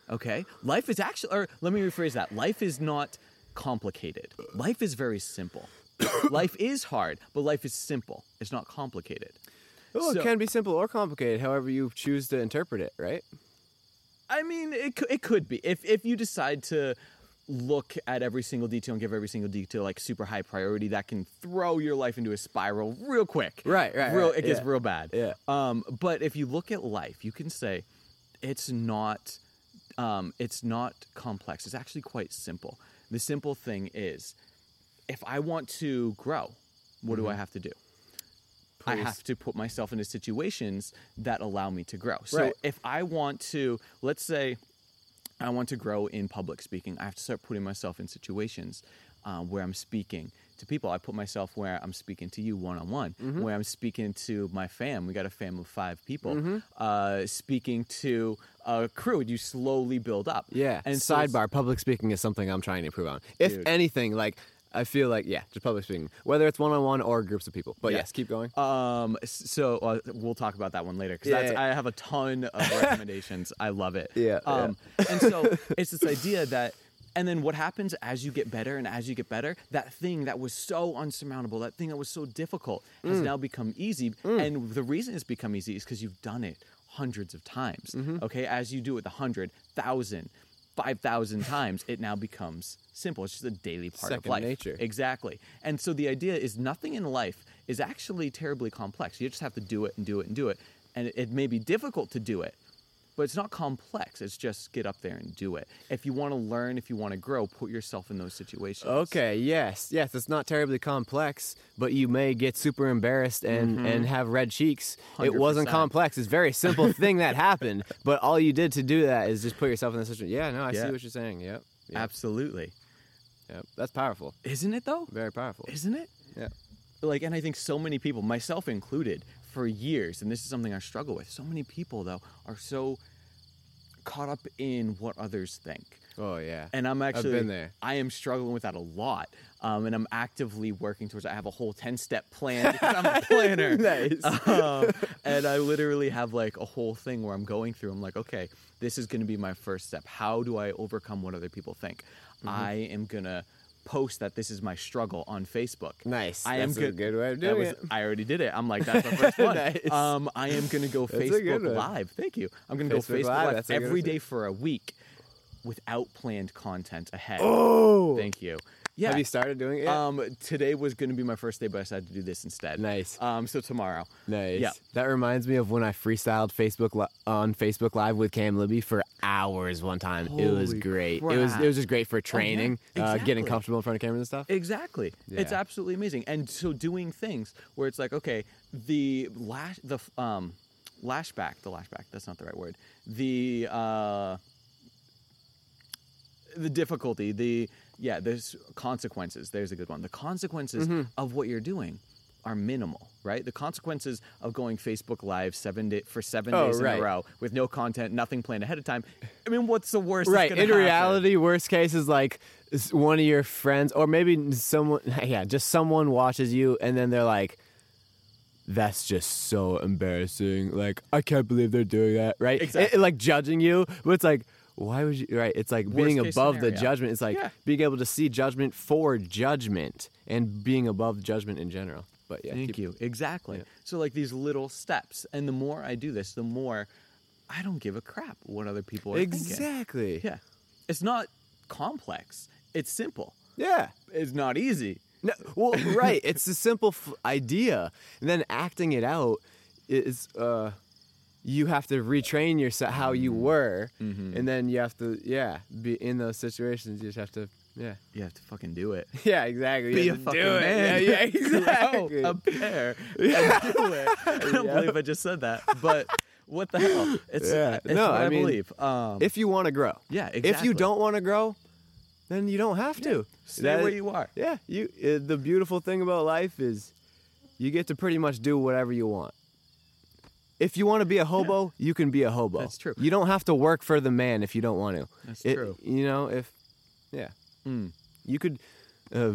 okay life is actually or let me rephrase that life is not complicated life is very simple [COUGHS] life is hard but life is simple it's not complicated Well, So- it can be simple or complicated, however you choose to interpret it, right? I mean, it it could be if if you decide to look at every single detail and give every single detail like super high priority, that can throw your life into a spiral real quick. Right, right, Real, right, it gets yeah. real bad. Yeah. Um, but if you look at life, you can say it's not um, it's not complex. It's actually quite simple. The simple thing is, if I want to grow, what do I have to do? I have to put myself into situations that allow me to grow. So Right. if I want to, let's say, I want to grow in public speaking, I have to start putting myself in situations uh, where I'm speaking to people. I put myself where I'm speaking to you one on one, Mm-hmm. where I'm speaking to my fam. We got a fam of five people. Uh, speaking to a crew, you slowly build up. Yeah. And so sidebar: public speaking is something I'm trying to improve on. If Dude. anything, like I feel like yeah, just public speaking, whether it's one on one or groups of people. But Yeah. yes, keep going. Um, so uh, we'll talk about that one later because Yeah, yeah. I have a ton of [LAUGHS] recommendations. I love it. Yeah. Um, and so it's this idea that, and then what happens as you get better and as you get better, that thing that was so unsurmountable, that thing that was so difficult, has Mm. now become easy. And the reason it's become easy is because you've done it hundreds of times. Mm-hmm. Okay, as you do it the hundred, thousand, five thousand times, it now becomes simple. It's just a daily part of life. nature. Exactly. And so the idea is nothing in life is actually terribly complex. You just have to do it and do it and do it. And it, it may be difficult to do it, but it's not complex. It's just get up there and do it. If you want to learn, if you want to grow, put yourself in those situations. Okay, yes, yes, it's not terribly complex, but you may get super embarrassed and mm-hmm. and have red cheeks. It wasn't complex. It's a very simple [LAUGHS] thing that happened, but all you did to do that is just put yourself in the situation. Yeah, no, I Yeah. see what you're saying. Yep, yep, Absolutely. yep. That's powerful. Isn't it though? Very powerful. Isn't it? Yeah. Like, and I think so many people, myself included, for years, and this is something I struggle with. So many people, though, are so caught up in what others think. Oh yeah. And I'm actually, been there. I am struggling with that a lot. Um, and I'm actively working towards. I have a whole ten step plan [LAUGHS] because I'm a planner. Nice. Um, and I literally have like a whole thing where I'm going through. I'm like, okay, this is going to be my first step. How do I overcome what other people think? Mm-hmm. I am gonna post that this is my struggle on Facebook. Nice. I am That's a good. good way of doing was, it. I already did it. I'm like, that's my first one. [LAUGHS] Nice. Um, I am gonna go [LAUGHS] That's Facebook. Live. Thank you. I'm gonna go Facebook Live, Live that's a good every day for a week without planned content ahead. Oh. Thank you. Yeah. Have you started doing it? Um, today was going to be my first day, but I decided to do this instead. Nice. Um, so tomorrow. Nice. Yeah. That reminds me of when I freestyled Facebook li- on Facebook Live with Cam Libby for hours one time. it was Holy great. It was it was just great for training, uh, exactly. getting comfortable in front of cameras and stuff. Exactly. It's absolutely amazing. And so doing things where it's like, okay, the lash, the um, lashback, the lashback. That's not the right word. The uh, the difficulty, the yeah, there's consequences. There's a good one. The consequences Mm-hmm. of what you're doing are minimal, right? The consequences of going Facebook Live seven day, for seven Oh, days in a row with no content, nothing planned ahead of time. I mean, what's the worst? Right. In happen? reality, worst case is like one of your friends, or maybe someone, [LAUGHS] yeah, just someone watches you, and then they're like, "That's just so embarrassing. Like, I can't believe they're doing that." Right? Exactly. It- like judging you, but it's like. Why would you? Right, it's like being Worst case above the judgment. It's like Yeah. being able to see judgment for judgment and being above judgment in general. But yeah, Thank keep- you. Exactly. Yeah. So like these little steps, and the more I do this, the more I don't give a crap what other people are thinking. Exactly. Yeah. It's not complex. It's simple. Yeah. It's not easy. No, well, right. It's a simple f- idea, and then acting it out is uh, you have to retrain yourself how you were, and then you have to yeah be in those situations. You just have to yeah You have to fucking do it. [LAUGHS] yeah exactly. Be a fucking do it. man. Yeah, [LAUGHS] yeah exactly. Grow a pair and do it. [LAUGHS] I don't Yeah. believe I just said that, but what the hell? It's, Yeah. it's No, I, I mean, believe. Um, if you want to grow, yeah, If you don't want to grow, then you don't have to. stay That- where you are. Yeah, you. Uh, the beautiful thing about life is you get to pretty much do whatever you want. If you want to be a hobo, you can be a hobo. That's true. You don't have to work for the man if you don't want to. That's It- true. You know, if yeah, Mm. you could. Uh,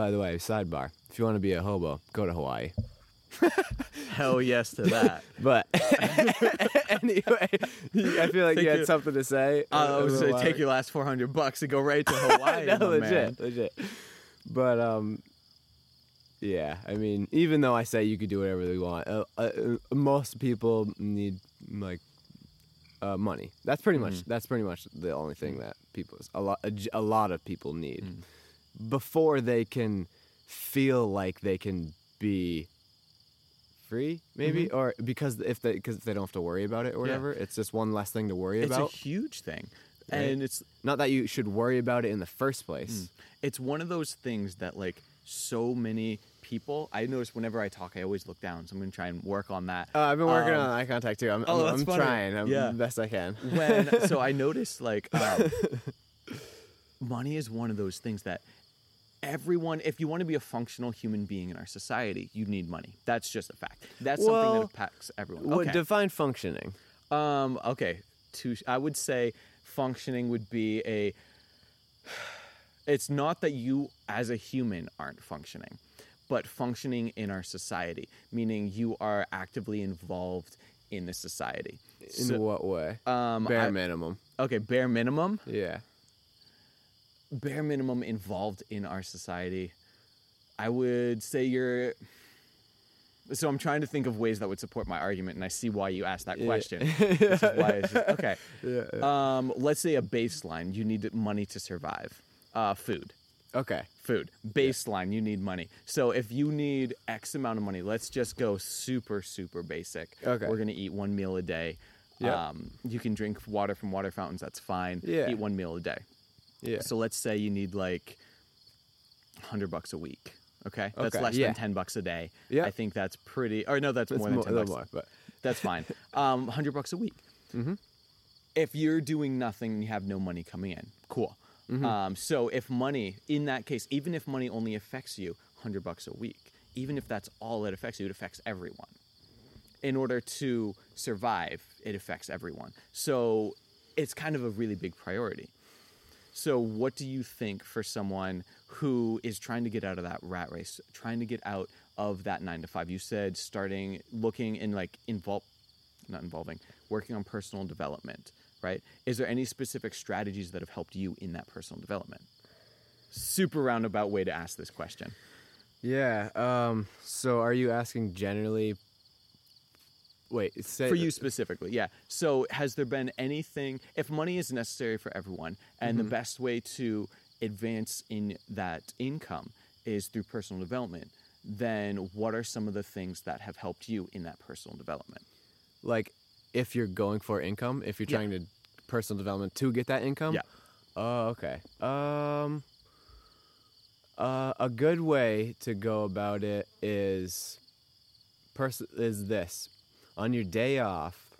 by the way, sidebar: if you want to be a hobo, go to Hawaii. [LAUGHS] Hell yes to that. [LAUGHS] But [LAUGHS] anyway, I feel like Thank you had you. something to say. Uh, I was gonna take your last four hundred bucks and go right to Hawaii. no, legit, man. legit. But um, yeah. I mean, even though I say you could do whatever they want, uh, uh, uh, most people need like uh, money. That's pretty much. That's pretty much the only thing that people a lot a, a lot of people need before they can feel like they can be free maybe or because if they because they don't have to worry about it or whatever it's just one less thing to worry It's about it's a huge thing, Right. and it's not that you should worry about it in the first place it's one of those things that like so many people. I notice whenever I talk, I always look down. So I'm gonna try and work on that. Uh, I've been working Um, on eye contact too. I'm, oh, I'm, I'm trying. I'm Yeah. the best I can. when so I [LAUGHS] noticed like um, money is one of those things that everyone if you want to be a functional human being in our society you need money that's just a fact that's something that impacts everyone What okay define functioning? um okay to i would say functioning would be a [SIGHS] it's not that you as a human aren't functioning but functioning in our society meaning you are actively involved in the society In So- what way? um Bare I- minimum. okay bare minimum Yeah. bare minimum involved in our society, I would say you're. So I'm trying to think of ways that would support my argument, and I see why you asked that Yeah. question. [LAUGHS] Why just, okay. Yeah. Um, let's say a baseline. You need money to survive. Uh, food. Okay. Food. Baseline. You need money. So if you need X amount of money, let's just go super super basic. Okay. We're gonna eat one meal a day. Yep. Um, you can drink water from water fountains. That's fine. Yeah. Eat one meal a day. Yeah. So let's say you need like hundred bucks a week. Okay, that's Okay, less yeah. than ten bucks a day. Yeah. I think that's pretty. Or no, that's It's more than ten a bucks. more, but [LAUGHS] That's fine. Um, hundred bucks a week. Mm-hmm. If you're doing nothing and you have no money coming in, cool. Mm-hmm. Um, so if money, in that case, even if money only affects you hundred bucks a week, even if that's all it affects you, it affects everyone. In order to survive, it affects everyone. So it's kind of a really big priority. So, what do you think for someone who is trying to get out of that rat race, trying to get out of that nine to five? You said starting looking in like involve, not involving, working on personal development, right? Is there any specific strategies that have helped you in that personal development? Super roundabout way to ask this question. yeah. Um. So, are you asking generally? Wait. Say for you specifically yeah so has there been anything if money is necessary for everyone and the best way to advance in that income is through personal development then what are some of the things that have helped you in that personal development like if you're going for income, if you're Yeah. trying to personal development to get that income. Yeah. Oh, okay. Um. Uh, a good way to go about it is, pers- is this, on your day off,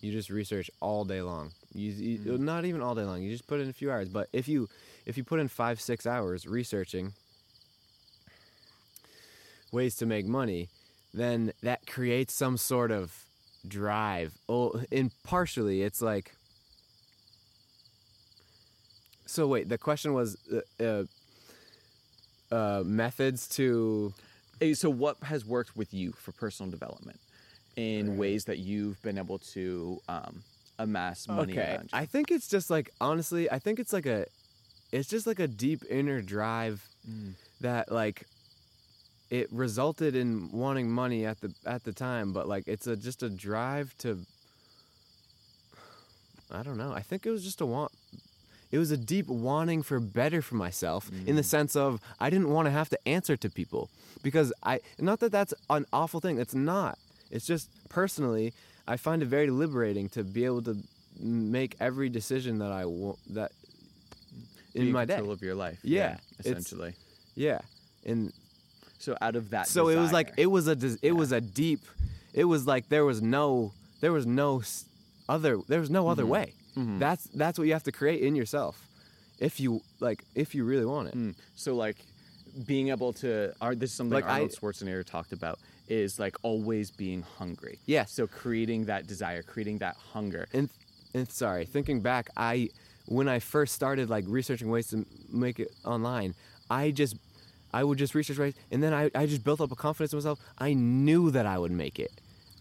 you just research all day long. You, you Mm-hmm. not even all day long. You just put in a few hours. But if you if you put in five six hours researching ways to make money, then that creates some sort of drive. Oh, and partially, it's like. So wait, the question was uh, uh, uh, methods to. Eh, so what has worked with you for personal development in ways that you've been able to um, amass money Okay, around you? I think it's just like honestly, I think it's like a, it's just like a deep inner drive Mm. that like, it resulted in wanting money at the at the time, but like it's a just a drive to. I don't know. I think it was just a want. it was a deep wanting for better for myself in the mm. sense of I didn't want to have to answer to people because I not that that's an awful thing. It's not. It's just personally, I find it very liberating to be able to make every decision that I want that in my day. control of your life. Yeah, it's- essentially. Yeah, and So out of that, so it was like it was a it was a deep it was like there was no there was no other there was no other Mm-hmm. way that's that's what you have to create in yourself if you like if you really want it Mm. So like being able to our, this is something Like, I- Arnold Schwarzenegger talked about is like always being hungry. Yeah. So creating that desire, creating that hunger. and and sorry thinking back i when i first started like researching ways to make it online i just i would just research ways and then i, I just built up a confidence in myself i knew that i would make it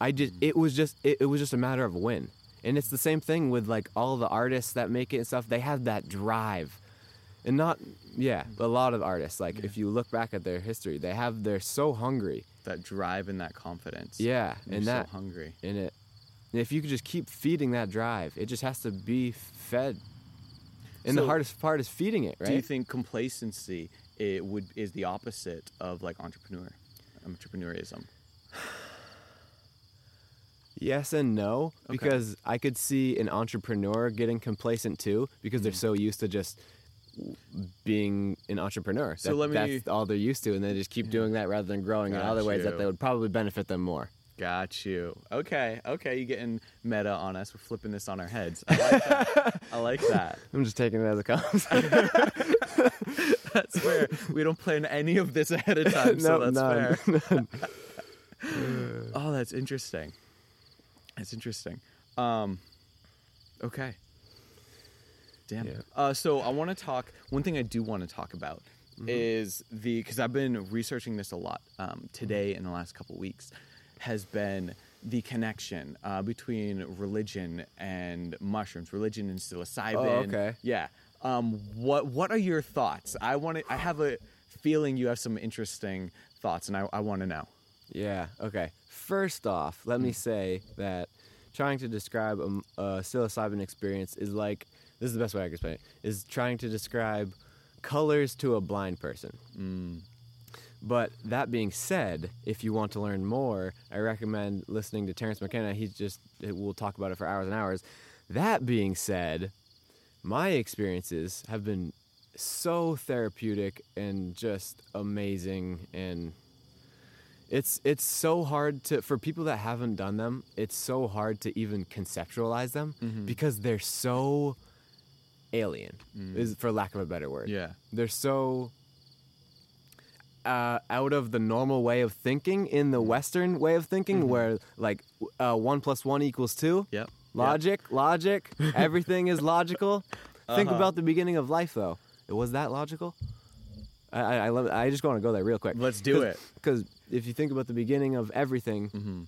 i just mm. it was just it, it was just a matter of when and it's the same thing with like all the artists that make it and stuff they have that drive and not yeah a lot of artists like if you look back at their history they have they're so hungry That drive and that confidence. yeah And, and that so hungry. in it. And if you could just keep feeding that drive, it just has to be fed. And So- the hardest part is feeding it, right? Do you think complacency it would is the opposite of like entrepreneur, entrepreneurism? [SIGHS] yes and no, because I could see an entrepreneur getting complacent too, because Mm. they're so used to just being an entrepreneur. So That- let me- that's all they're used to, and they just keep doing that rather than growing in other ways that they would probably benefit them more. Got you. Okay, okay. You getting meta on us? We're flipping this on our heads. I like that. [LAUGHS] I like that. I'm just taking it as it comes. [LAUGHS] [LAUGHS] That's fair. We don't plan any of this ahead of time, so [LAUGHS] No, that's none. fair. [LAUGHS] oh, that's interesting. That's interesting. Um, okay. Damn. Yeah. Uh, so I want to talk. One thing I do want to talk about is the because I've been researching this a lot um, today in the last couple weeks has been the connection uh, between religion and mushrooms, religion and psilocybin. Oh, okay. Yeah. Um, what What are your thoughts? I want to. I have a feeling you have some interesting thoughts, and I, I want to know. Yeah. Okay. First off, let Hmm. me say that trying to describe a, a psilocybin experience is like this is the best way I can explain it. Is trying to describe colors to a blind person. Hmm. But that being said, if you want to learn more, I recommend listening to Terence McKenna. He's just we'll talk about it for hours and hours. That being said, my experiences have been so therapeutic and just amazing and it's it's so hard to for people that haven't done them it's so hard to even conceptualize them because they're so alien is for lack of a better word. Yeah. they're so uh, out of the normal way of thinking in the western way of thinking where like uh, one plus one equals two. Yep. Logic logic [LAUGHS] everything is logical think about the beginning of life though It was that logical I, I, I love it. I just want to go there real quick. Let's do it. Because if you think about the beginning of everything, Mm-hmm.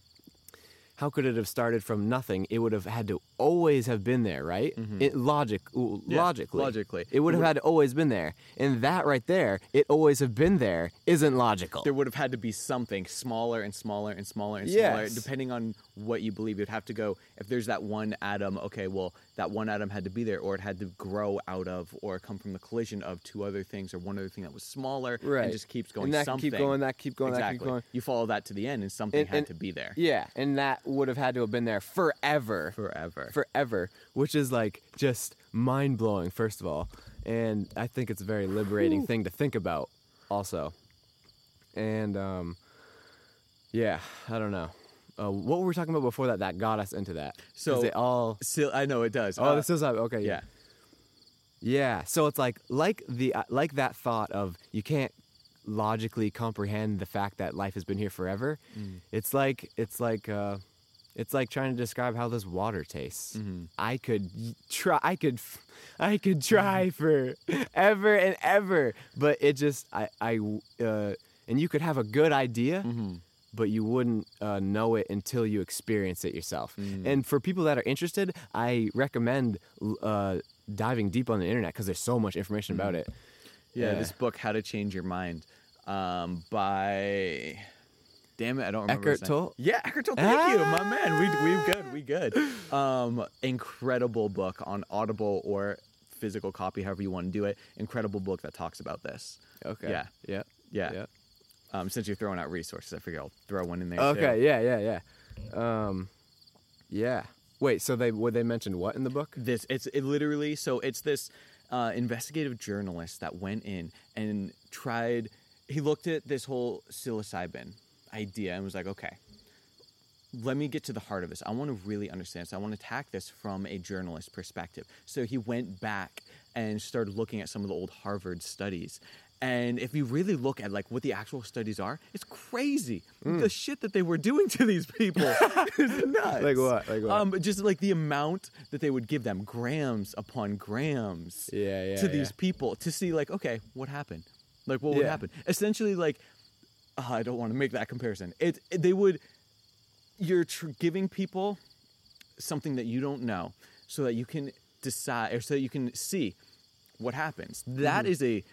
how could it have started from nothing? It would have had to always have been there, right? It, logic, Mm-hmm. Yeah, logically, logically. it would have had to always been there. And that right there, it always have been there, isn't logical. There would have had to be something smaller and smaller and smaller and smaller, Yes. depending on what you believe. You'd have to go if there's that one atom. Okay, well, that one atom had to be there, or it had to grow out of, or come from the collision of two other things, or one other thing that was smaller, Right. and just keeps going. And that something. keep going, that keep going, that exactly. keep going. You follow that to the end, and something And- had and- to be there yeah, and that would have had to have been there forever. forever. [LAUGHS] forever, which is like just mind blowing, first of all. And I think it's a very liberating thing to think about, also. And um, yeah, I don't know. Uh, what were we talking about before that? That got us into that. So- is it all? Still, I know it does. Oh, Uh, this is okay. yeah. Yeah. So it's like like the uh, like that thought of you can't logically comprehend the fact that life has been here forever. It's like it's like uh, it's like trying to describe how this water tastes. I could try. I could. I could try for ever and ever, but it just I I uh, and you could have a good idea. But you wouldn't uh, know it until you experience it yourself. And for people that are interested, I recommend uh, diving deep on the internet because there's so much information about it. Yeah, Yeah. this book, How to Change Your Mind, um, by. Damn it, I don't remember. Eckhart. Tolle? Yeah, Eckhart Tolle. Thank you, my man. We we good. We good. Ah. Um, incredible book on Audible or physical copy, however you want to do it. Incredible book that talks about this. Okay. Yeah. Yeah. Yeah. Yeah. Um, since you're throwing out resources, I figure I'll throw one in there. Okay. Too. Yeah. Yeah. Yeah. Um, yeah. Wait. So they would they mentioned what in the book? This it's it literally so it's this uh, investigative journalist that went in and tried. He looked at this whole psilocybin idea and was like, okay, let me get to the heart of this. I want to really understand this. I want to attack this from a journalist perspective. So he went back and started looking at some of the old Harvard studies. And if you really look at like what the actual studies are, it's crazy. The shit that they were doing to these people [LAUGHS] is nuts. Like what? Like what? Um, just like the amount that they would give them, grams upon grams, Yeah, yeah, to these people to see like, okay, what happened? Like, what would happen? Essentially, like, I don't want to make that comparison. It, it they would you're tr- giving people something that you don't know so that you can decide or so that you can see what happens. That Mm-hmm. is a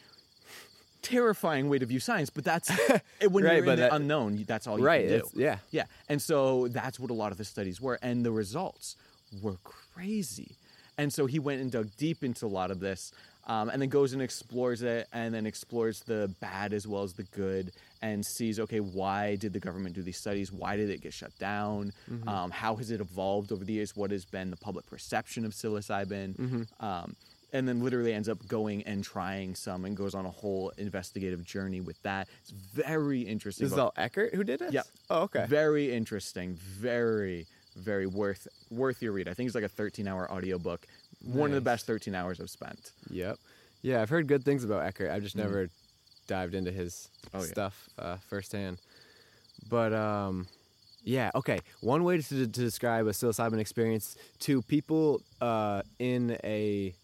terrifying way to view science, but that's [LAUGHS] when Right, you're in the that- unknown. That's all you Right, can do. yeah. yeah. And so that's what a lot of the studies were, and the results were crazy. And so he went and dug deep into a lot of this, um, and then goes and explores it, and then explores the bad as well as the good, and sees okay, why did the government do these studies? Why did it get shut down? Um, how has it evolved over the years? What has been the public perception of psilocybin? Um, and then literally ends up going and trying some, and goes on a whole investigative journey with that. It's very interesting. This is all Eckhart who did it. Yep. Oh, okay. Very interesting. Very, very worth worth your read. I think it's like a 13 hour audiobook. One of the best 13 hours I've spent. Yep. Yeah, I've heard good things about Eckhart. I've just never dived into his Oh, yeah. stuff uh, firsthand. But um, yeah, okay. One way to, to describe a psilocybin experience to people uh, in a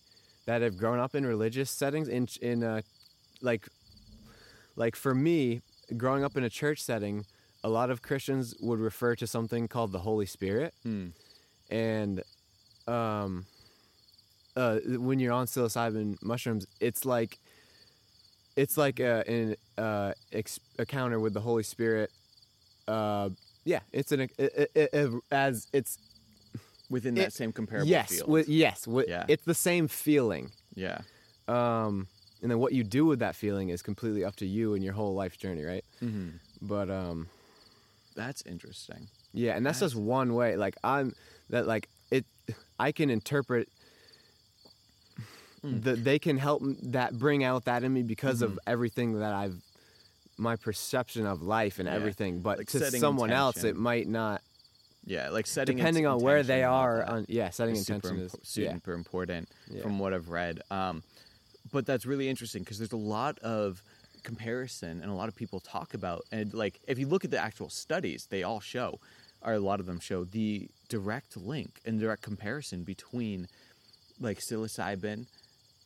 that have grown up in religious settings, in in uh, like like for me, growing up in a church setting, a lot of Christians would refer to something called the Holy Spirit, Hmm. and um, uh, when you're on psilocybin mushrooms, it's like it's like a, an uh, ex- encounter with the Holy Spirit. Uh, yeah, it's an it, it, it, as it's Within It- that same comparable yes, field. with, yes, with, Yeah. it's the same feeling. yeah. Um, and then what you do with that feeling is completely up to you and your whole life journey, right? hmm But um, That's interesting. Yeah, and that's just one way. Like I'm that like it. I can interpret. Hmm. That they can help that bring out that in me because of Mm-hmm. everything that I've, my perception of life and Yeah, everything. But like to someone else, it might not. Yeah, like setting Depending on where they intention are, on yeah, setting is super, intention is impo- yeah. super important Yeah. from what I've read. Um, but that's really interesting because there's a lot of comparison and a lot of people talk about and like if you look at the actual studies, they all show, or a lot of them show the direct link and direct comparison between like psilocybin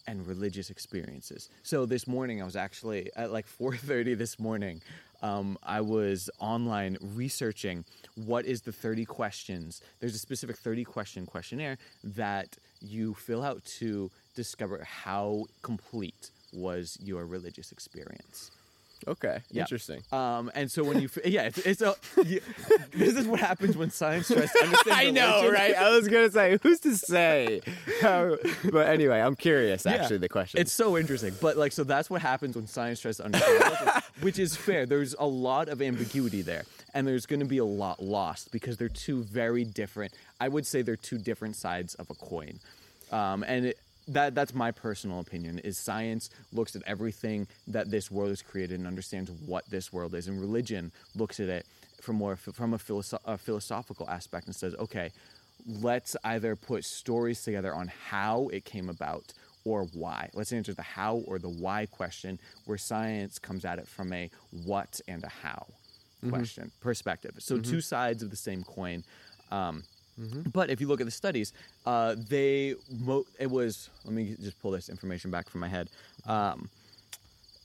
and religious experiences. So this morning I was actually at like [LAUGHS] 4:30 this morning. Um, I was online researching what is the 30 questions. There's a specific 30 question questionnaire that you fill out to discover how complete was your religious experience. Okay, Yeah. interesting. Um, and so when you, f- yeah, it's, it's a, you, [LAUGHS] this is what happens when science tries to [LAUGHS] understand. I know, religion. right? I was gonna say, who's to say? How, [LAUGHS] but anyway, I'm curious. Yeah. Actually, the question. It's so interesting. But like so that's what happens when science tries to understand religion, which is fair. There's a lot of ambiguity there. And there's gonna be a lot lost because they're two very different I would say they're two different sides of a coin. Um, and it, that that's my personal opinion is science looks at everything that this world has created and understands what this world is and religion looks at it from more from a, philosoph- a philosophical aspect and says okay let's either put stories together on how it came about or why. Let's answer the how or the why question, where science comes at it from a what and a how question perspective. So two sides of the same coin. Um, But if you look at the studies, uh, they mo- it was. Let me just pull this information back from my head. Um,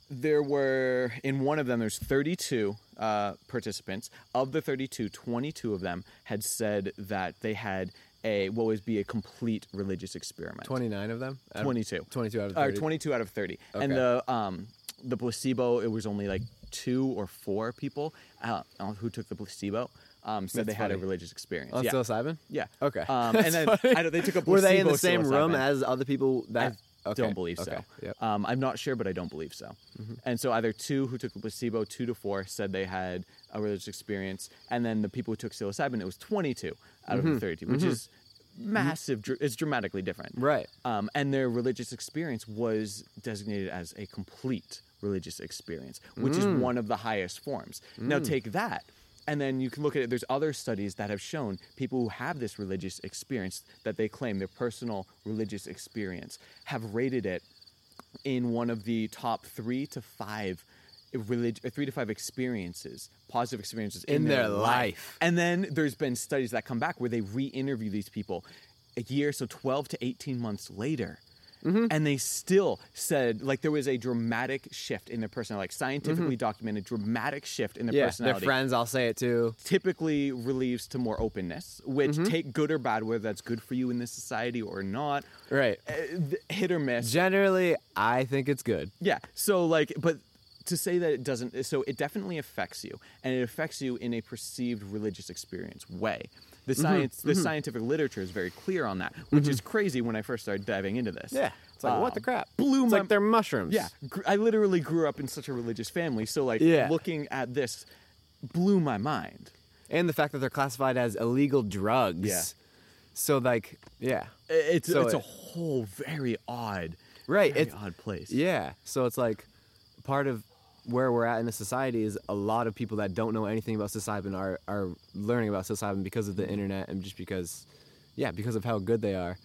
there were in one of them there's 32 uh, participants of the 32 22 of them had said that they had a what would be a complete religious experiment 29 of them? Out of- 22 22 out of or 30. 22 out of 30 okay. and the um the placebo it was only like two or four people uh, who took the placebo um, said That's they had a religious experience On yeah psilocybin? yeah Okay. um, and then funny. I know, they took a placebo [LAUGHS] Were they in the same room as other people that? Okay, don't believe so. okay, yep. Um, I'm not sure, but I don't believe so. And so either two who took the placebo, two to four, said they had a religious experience, and then the people who took psilocybin, it was 22 out of the 32, which is massive. dr- It's dramatically different. Right. Um, and their religious experience was designated as a complete religious experience, which is one of the highest forms. Now take that. And then you can look at it. There's other studies that have shown people who have this religious experience that they claim their personal religious experience have rated it in one of the top three to five relig- or three to five experiences, positive experiences in, In their life. And then there's been studies that come back where they re-interview these people a year, so 12 to 18 months later. Mm-hmm. And they still said like there was a dramatic shift in their personality, like scientifically documented dramatic shift in their Mm-hmm. Yeah, their friends, I'll say it too. typically relieves to more openness, which Mm-hmm. take good or bad, whether that's good for you in this society or not. Right. Uh, hit or miss. Generally, I think it's good. Yeah. So like, but to say that it doesn't, so it definitely affects you, and it affects you in a perceived religious experience way. Mm-hmm, The science, the scientific literature is very clear on that, which is crazy when I first started diving into this. Yeah. It's like, what Um, the crap? blew it's my- like they're mushrooms. Yeah, gr- I literally grew up in such a religious family, so like Yeah. looking at this blew my mind. And the fact that they're classified as illegal drugs. Yeah. So, like, yeah. It's So it's a whole very odd, Right, very it's- odd place. Yeah. So it's like part of where we're at in the society is a lot of people that don't know anything about psilocybin are, are learning about psilocybin because of the internet and just because, yeah, because of how good they are.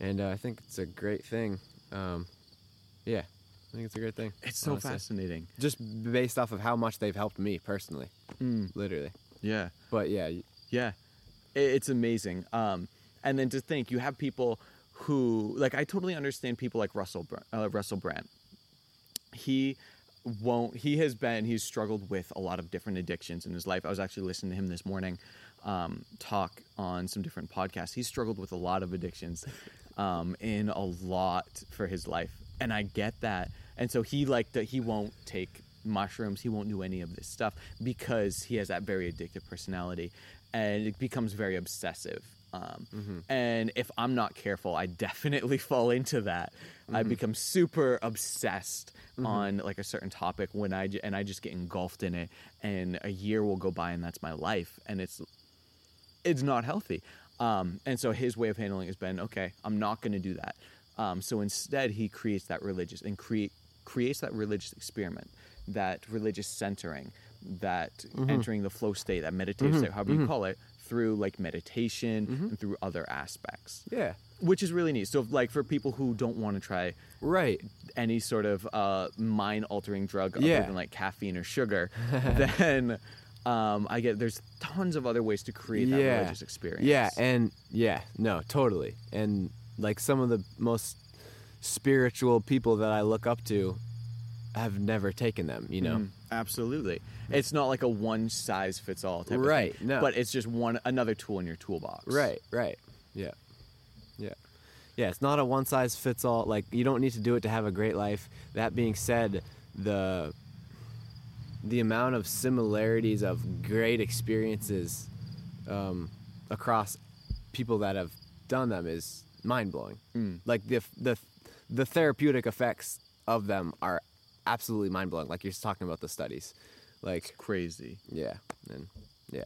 And uh, I think it's a great thing. Um, yeah, I think it's a great thing. It's so honestly. fascinating. Just based off of how much they've helped me personally, literally. Yeah. But yeah, Yeah, it's amazing. Um, and then to think you have people who like I totally understand people like Russell uh, Russell Brand. He won't. He has been. He's struggled with a lot of different addictions in his life. I was actually listening to him this morning um, talk on some different podcasts. He's struggled with a lot of addictions um, in a lot for his life, and I get that. And so he like that. He won't take mushrooms. He won't do any of this stuff because he has that very addictive personality, and it becomes very obsessive. Um, And if I'm not careful, I [LAUGHS] definitely fall into that. I become super obsessed on like a certain topic when I and I just get engulfed in it, and a year will go by, and that's my life, and it's it's not healthy. Um, and so his way of handling has been, okay, I'm not going to do that. Um, so instead, he creates that religious and create creates that religious experiment, that religious centering, that entering the flow state, that meditative state, however you call it, through like meditation and through other aspects, yeah, which is really neat. So, like for people who don't want to try right. any sort of uh, mind altering drug Yeah. other than like caffeine or sugar, [LAUGHS] then um, I get there's tons of other ways to create that yeah. religious experience. Yeah, and yeah, no, totally. And like some of the most spiritual people that I look up to have never taken them, you know. Mm, absolutely. It's not like a one size fits all type Right, of thing. no. But it's just one another tool in your toolbox. Right, right. Yeah. Yeah. Yeah, it's not a one size fits all. Like you don't need to do it to have a great life. That being said, the the amount of similarities of great experiences um, across people that have done them is mind blowing. Like the the the therapeutic effects of them are absolutely mind blowing. Like you're just talking about the studies, like Crazy. yeah, and yeah,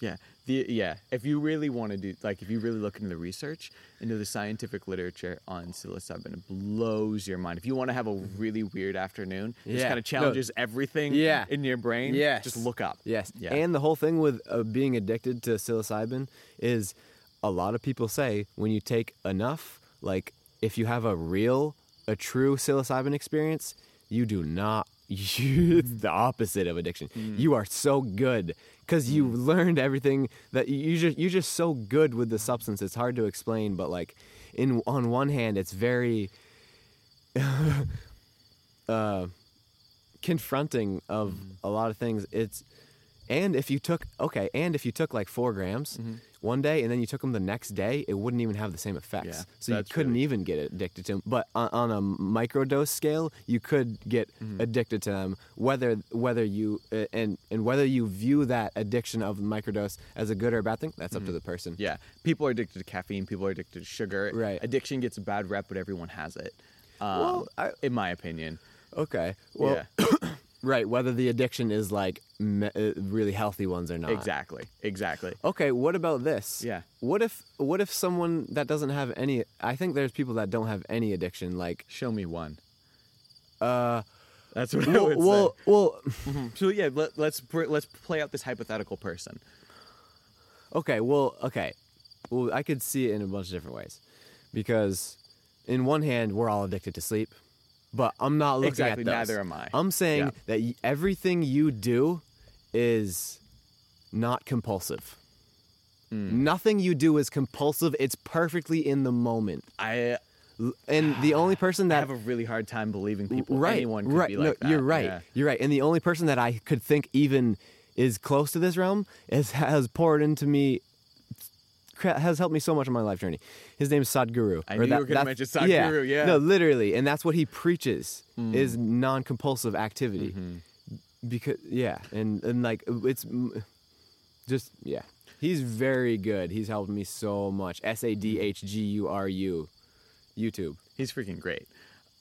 Yeah. The yeah. If you really want to do like if you really look into the research, into the scientific literature on psilocybin, it blows your mind. If you want to have a really weird afternoon, it just kind of challenges everything Yeah. in your brain. Yeah, Just look up. Yes. Yeah. And the whole thing with uh, being addicted to psilocybin is a lot of people say when you take enough, like if you have a real, a true psilocybin experience, you do not. [LAUGHS] You, it's mm. the opposite of addiction. Mm. You are so good because you mm. learned everything that you just you're just so good with the substance. It's hard to explain, but like in on one hand, it's very [LAUGHS] uh, confronting of a lot of things. It's and if you took okay, and if you took like four grams mm-hmm. One day and then you took them the next day, it wouldn't even have the same effects. Yeah, so you couldn't really- even get addicted to them. But on, on a microdose scale, you could get addicted to them. Whether whether you uh, and and whether you view that addiction of microdose as a good or a bad thing, that's up to the person. Yeah. People are addicted to caffeine. People are addicted to sugar. Right. Addiction gets a bad rep, but everyone has it. Um, Well, I- in my opinion. Okay. Well, yeah. [COUGHS] right. Whether the addiction is like me- uh, really healthy ones or not. Exactly. Exactly. Okay. What about this? Yeah. What if what if someone that doesn't have any? I think there's people that don't have any addiction. Like, Show me one. uh, That's what I well, would well, well, say. So yeah, let, let's let's play out this hypothetical person. okay. Well, okay. Well, I could see it in a bunch of different ways, because in one hand, we're all addicted to sleep, but I'm not looking Exactly, at those. neither am I. I'm saying Yeah. that y- everything you do is not compulsive. Hmm. Nothing you do is compulsive. It's perfectly in the moment. I And the only [SIGHS] person that I have a really hard time believing people. right, Anyone could right, be no, that. you're right, Yeah. you're right. And the only person that I could think even is close to this realm is [LAUGHS] has poured into me, has helped me so much on my life journey. His name is Sadhguru. I knew you were gonna mention Sadhguru, yeah. no, literally, and that's what he preaches Hmm. is non-compulsive activity. Mm-hmm. Because yeah, and and like it's mm, just yeah. He's very good. He's helped me so much. S A D H G U R U, YouTube. He's freaking great.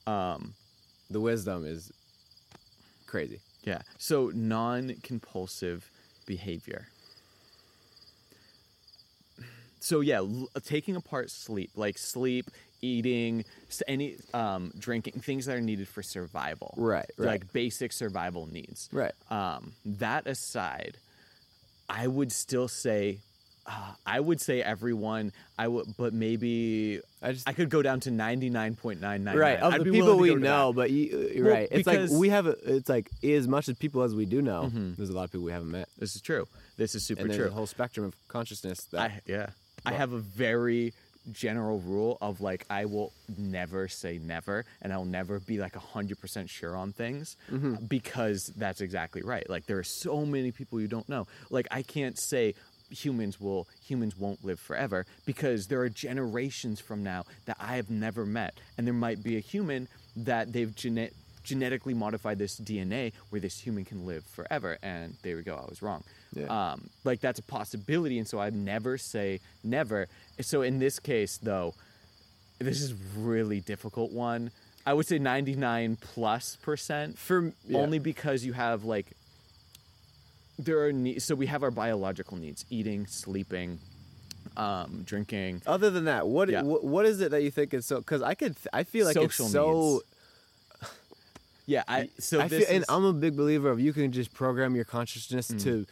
Um, The wisdom is crazy. yeah. So non-compulsive behavior. So yeah, l- taking apart sleep, like sleep, eating, any um, drinking, things that are needed for survival. Right, right. Like basic survival needs. Right. Um, that aside, I would still say, uh, I would say everyone. I would, but maybe I just I could go down to ninety nine point nine nine. right of I'd the people we know, that. but you, uh, Well, right, it's like Mm-hmm. we have. A, it's like as much as people as we do know. There's a lot of people we haven't met, This is true. This is super and there's true. a whole spectrum of consciousness that I yeah. I have a very general rule of like I will never say never and I'll never be like 100% sure on things Mm-hmm. because that's exactly right. Like there are so many people you don't know. Like I can't say humans will humans won't live forever because there are generations from now that I have never met and there might be a human that they've gene- genetically modified this DNA where this human can live forever and there we go I was wrong Yeah. um, like that's a possibility and so i'd never say never so in this case though this is really difficult one i would say 99 plus percent For- yeah. only because you have like there are needs so we have our biological needs eating sleeping um, drinking Other than that, what Yeah. what, what is it that you think is so? Because I could, I feel like Social it's so. needs. Yeah i so I feel, this and is, I'm a big believer of you can just program your consciousness Mm. to,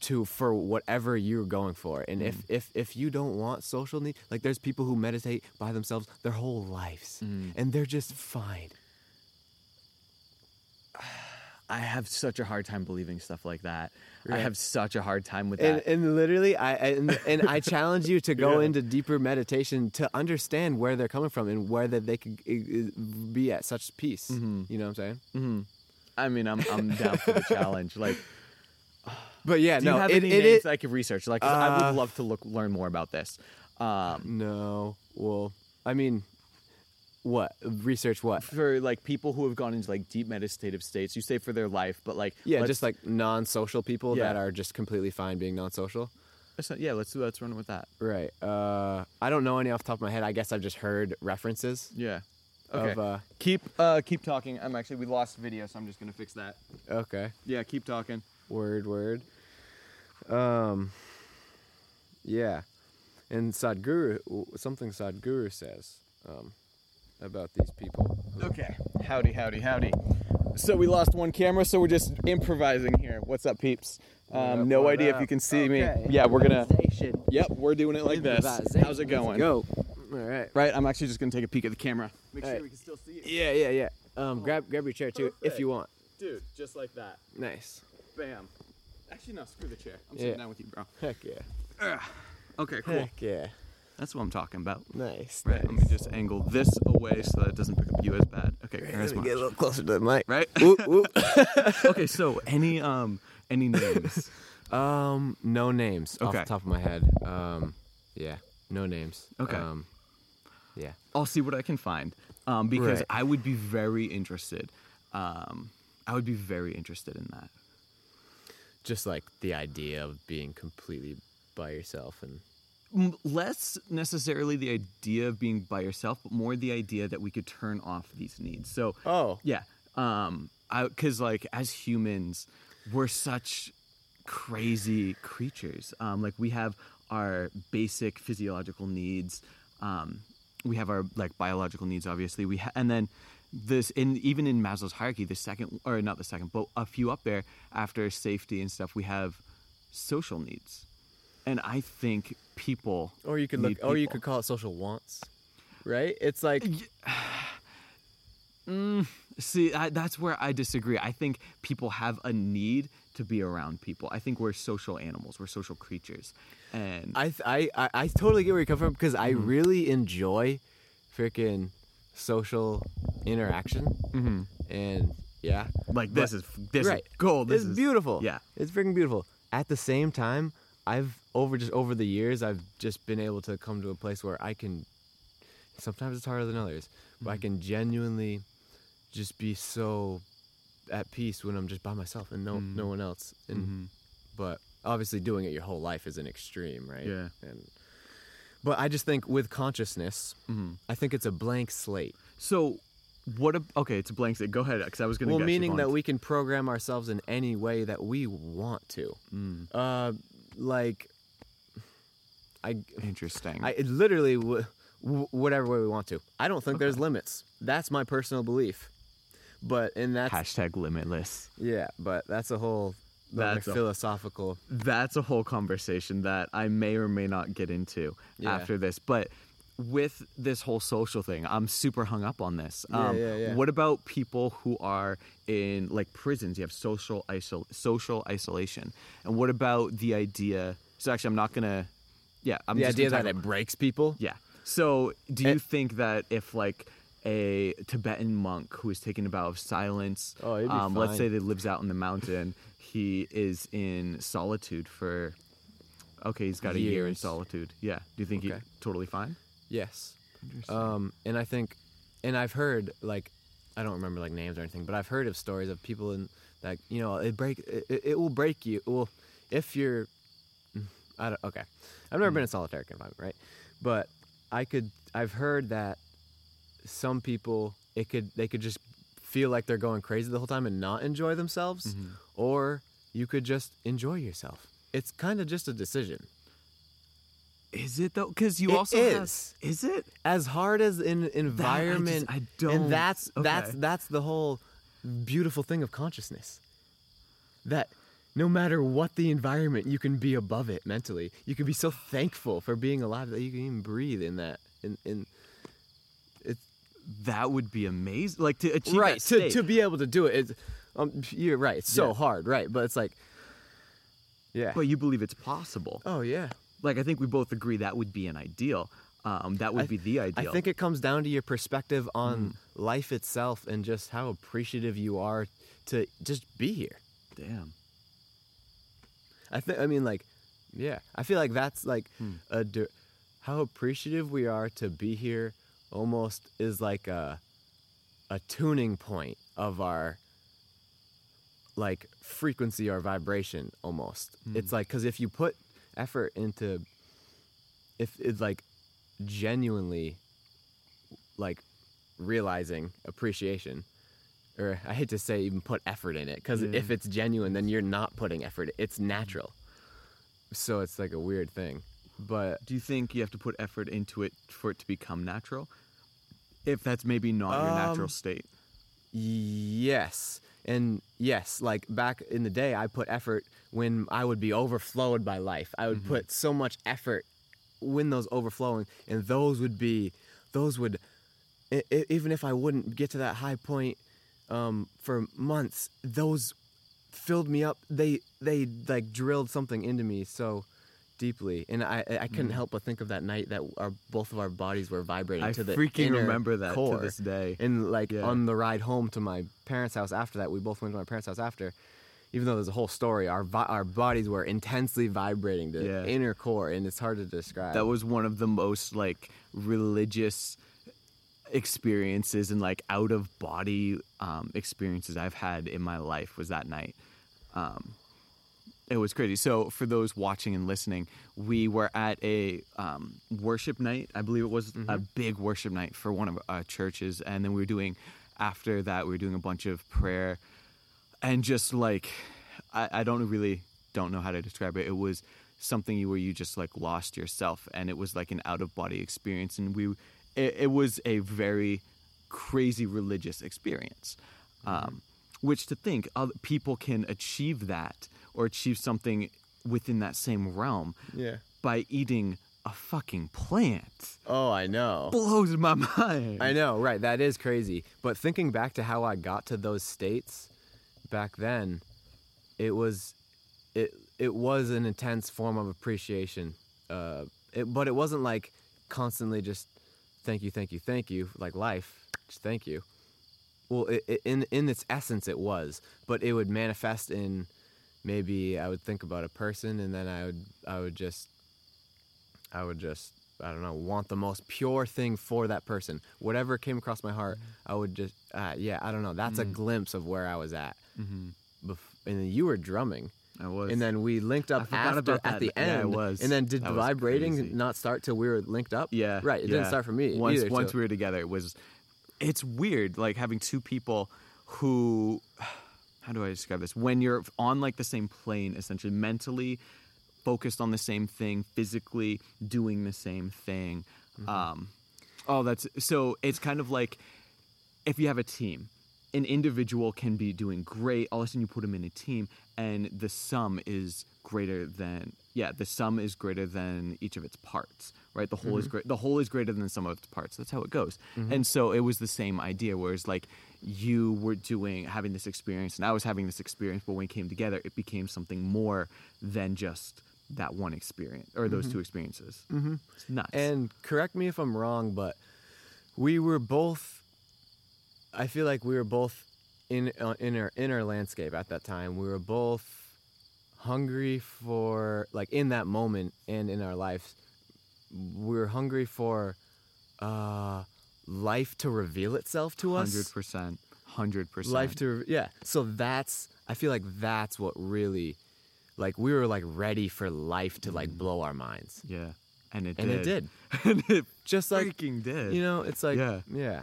to for whatever you're going for. And Mm. if if if you don't want social need, like there's people who meditate by themselves their whole lives, Mm. and they're just fine. [SIGHS] i have such a hard time believing stuff like that i have such a hard time with And, that and literally, I and, and I [LAUGHS] challenge you to go Yeah. into deeper meditation to understand where they're coming from and where that they could uh, uh, be at such peace. Mm-hmm. You know what I'm saying? i mean i'm, I'm down for the challenge like [SIGHS] But yeah, Do no, you have it, any it names is. I could research? Like, 'cause I Uh, would love to look learn more about this. Um, No, well, I mean, what research? What? for like people who have gone into like deep meditative states, you say for their life, but like Yeah, just like non-social people that are just completely fine being non-social. not- yeah, let's let's run with that. Right. Uh, I don't know any off the top of my head. I guess I've just heard references Yeah. Okay. of. Uh, keep uh keep talking. I'm actually we lost video, so I'm just gonna fix that. okay. Yeah, keep talking. Word. Word. Um. Yeah, and Sadhguru, something Sadhguru says um, about these people. Okay. Howdy, howdy, howdy. So we lost one camera, so we're just improvising here. What's up, peeps? Um, no what idea if you can see me. Yeah, we're gonna. Yep, we're doing it like this. How's it going? Go. All right. Right, I'm actually just gonna take a peek at the camera. Make All sure right. we can still see it. Yeah, yeah, yeah. Um, grab grab your chair too if you want. Dude, just like that. Nice. Bam. Actually, no, screw the chair. I'm Yeah. sitting down with you, bro. Heck yeah. Okay, cool. Heck yeah. That's what I'm talking about. Nice. Right, let me just angle this away so that it doesn't pick up you as bad. Okay, Let there's me get a little closer to the mic. Right? Ooh, ooh. [LAUGHS] okay, so any um any names? um, no names off the top of my head. Um, yeah, no names. Okay. Um, yeah. I'll see what I can find. Um, because Right. I would be very interested. Um, I would be very interested in that. Just like the idea of being completely by yourself and less necessarily the idea of being by yourself, but more the idea that we could turn off these needs. So, Oh. yeah, um, because like as humans, we're such crazy creatures. Um, like we have our basic physiological needs. Um, we have our like biological needs, obviously. We ha- and then this in even in Maslow's hierarchy, the second or not the second, but a few up there after safety and stuff, we have social needs. And I think people Or you could look, or you could call it social wants, right? It's like [SIGHS] See, I, that's where I disagree. I think people have a need to be around people. I think we're social animals. We're social creatures, and I, th- I, I, I totally get where you come from because Mm-hmm. I really enjoy freaking social interaction, mm-hmm. and yeah, like this is this right. is gold. This it's is beautiful. Yeah, it's freaking beautiful. At the same time, I've over just over the years, I've just been able to come to a place where I can. Sometimes it's harder than others, but I Mm-hmm. can genuinely just be so at peace when I'm just by myself and no Mm-hmm. no one else. And but obviously, doing it your whole life is an extreme, right? Yeah. And but I just think with consciousness, Mm-hmm. I think it's a blank slate. So, what? A, okay, it's a blank slate. Go ahead, because I was going to. Well, meaning that we can program ourselves in any way that we want to. Mm. Uh, like, I, Interesting. I it literally w- w- whatever way we want to. I don't think there's limits. That's my personal belief. But and that's Hashtag limitless. yeah. But that's a whole like, That's a- philosophical. That's a whole conversation that I may or may not get into Yeah. after this. But with this whole social thing, I'm super hung up on this. Yeah, um, yeah, yeah. What about people who are in like prisons? You have social isol- social isolation, and what about the idea? So actually, I'm not gonna. Yeah, I'm The just idea that talk it breaks people. yeah. So, do you It- think that if like a Tibetan monk who is taking a vow of silence, Oh, um, let's say that lives out in the mountain, he is in solitude for, okay, he's got a year in solitude. Yeah. Do you think Okay. he's totally fine? Yes. Um, and I think, and I've heard like, I don't remember like names or anything, but I've heard of stories of people in that you know it break it, it- will break you. Well, if you're, I don't. Okay, I've never been in solitary confinement, right? But I could. I've heard that some people it could they could just feel like they're going crazy the whole time and not enjoy themselves, or you could just enjoy yourself. It's kind of just a decision. Is it though? Because you It also have- is. is it? as hard as an environment I don't- and that's that's okay. that's the whole beautiful thing of consciousness that no matter what the environment you can be above it mentally you can be so thankful for being alive that you can even breathe in that in, in it's That would be amazing. Like to achieve right to, to be able to do it it's, um, you're right it's so Yeah. hard right but it's like yeah but you believe it's possible. oh yeah Like I think we both agree that would be an ideal. Um, that would be the ideal. I think it comes down to your perspective on Mm. life itself and just how appreciative you are to just be here. Damn. I think I mean like yeah, I feel like that's like Hmm. a how appreciative we are to be here almost is like a a tuning point of our like frequency or vibration almost. Hmm. It's like cuz if you put effort into if it's like genuinely like realizing appreciation or I hate to say even put effort in it because Yeah. if it's genuine then you're not putting effort it's natural so it's like a weird thing but Do you think you have to put effort into it for it to become natural? If that's maybe not your natural Um, state. yes and yes like back in the day I put effort when I would be overflowed by life. I would put so much effort when those overflowing and those would be those would e- e- even if I wouldn't get to that high point um, for months those filled me up. They they like drilled something into me. So deeply and I I couldn't help but think of that night that our both of our bodies were vibrating I to the freaking remember that to this day. And like Yeah. on the ride home to my parents' house after that, we both went to my parents' house after. Even though there's a whole story, our vi- our bodies were intensely vibrating to Yeah. inner core, and it's hard to describe. That was one of the most like religious experiences and like out of body um, experiences I've had in my life was that night. Um, It was crazy. So, for those watching and listening, we were at a um, worship night. I believe it was a big worship night for one of our churches. And then we were doing, after that, we were doing a bunch of prayer and just like, I, I don't really don't know how to describe it. It was something where you just like lost yourself and it was like an out of body experience. And we, it, it was a very crazy religious experience. Um, which to think other people can achieve that or achieve something within that same realm Yeah. by eating a fucking plant Oh, I know. blows my mind. I know, right? That is crazy. But thinking back to how I got to those states back then, it was it it was an intense form of appreciation. Uh, it, but it wasn't like constantly just thank you, thank you, thank you, like life. Just thank you. Well, it, it, in in its essence, it was, but it would manifest in maybe I would think about a person, and then I would I would just I would just I don't know want the most pure thing for that person. Whatever came across my heart, mm-hmm. I would just uh, yeah I don't know. That's a mm-hmm. glimpse of where I was at. Mm-hmm. Bef- and then you were drumming. I was. And then we linked up after at the Yeah, end. it was. And then did That was vibrating crazy. not start till we were linked up? yeah, Right. It didn't start for me Once either. once so- we were together, it was. It's weird, like having two people who. How do I describe this? When you're on like the same plane, essentially mentally focused on the same thing, physically doing the same thing. Mm-hmm. Um, oh, that's so. It's kind of like if you have a team, an individual can be doing great. All of a sudden, you put them in a team, and the sum is greater than yeah, the sum is greater than each of its parts. Right, the whole is great. The whole is greater than the sum of its parts. That's how it goes. And so it was the same idea. Whereas like you were doing having this experience, and I was having this experience, but when we came together, it became something more than just that one experience or those two experiences. Mm-hmm. It's nuts. And correct me if I'm wrong, but we were both. I feel like we were both in uh, in our in our landscape at that time. We were both hungry for like in that moment and in our lives. We were hungry for uh, life to reveal itself to us. hundred percent, hundred percent. life to yeah so that's i feel like that's what really like we were like ready for life to like blow our minds Yeah, and it and did. it did [LAUGHS] and it [LAUGHS] just like freaking did. you know it's like Yeah. yeah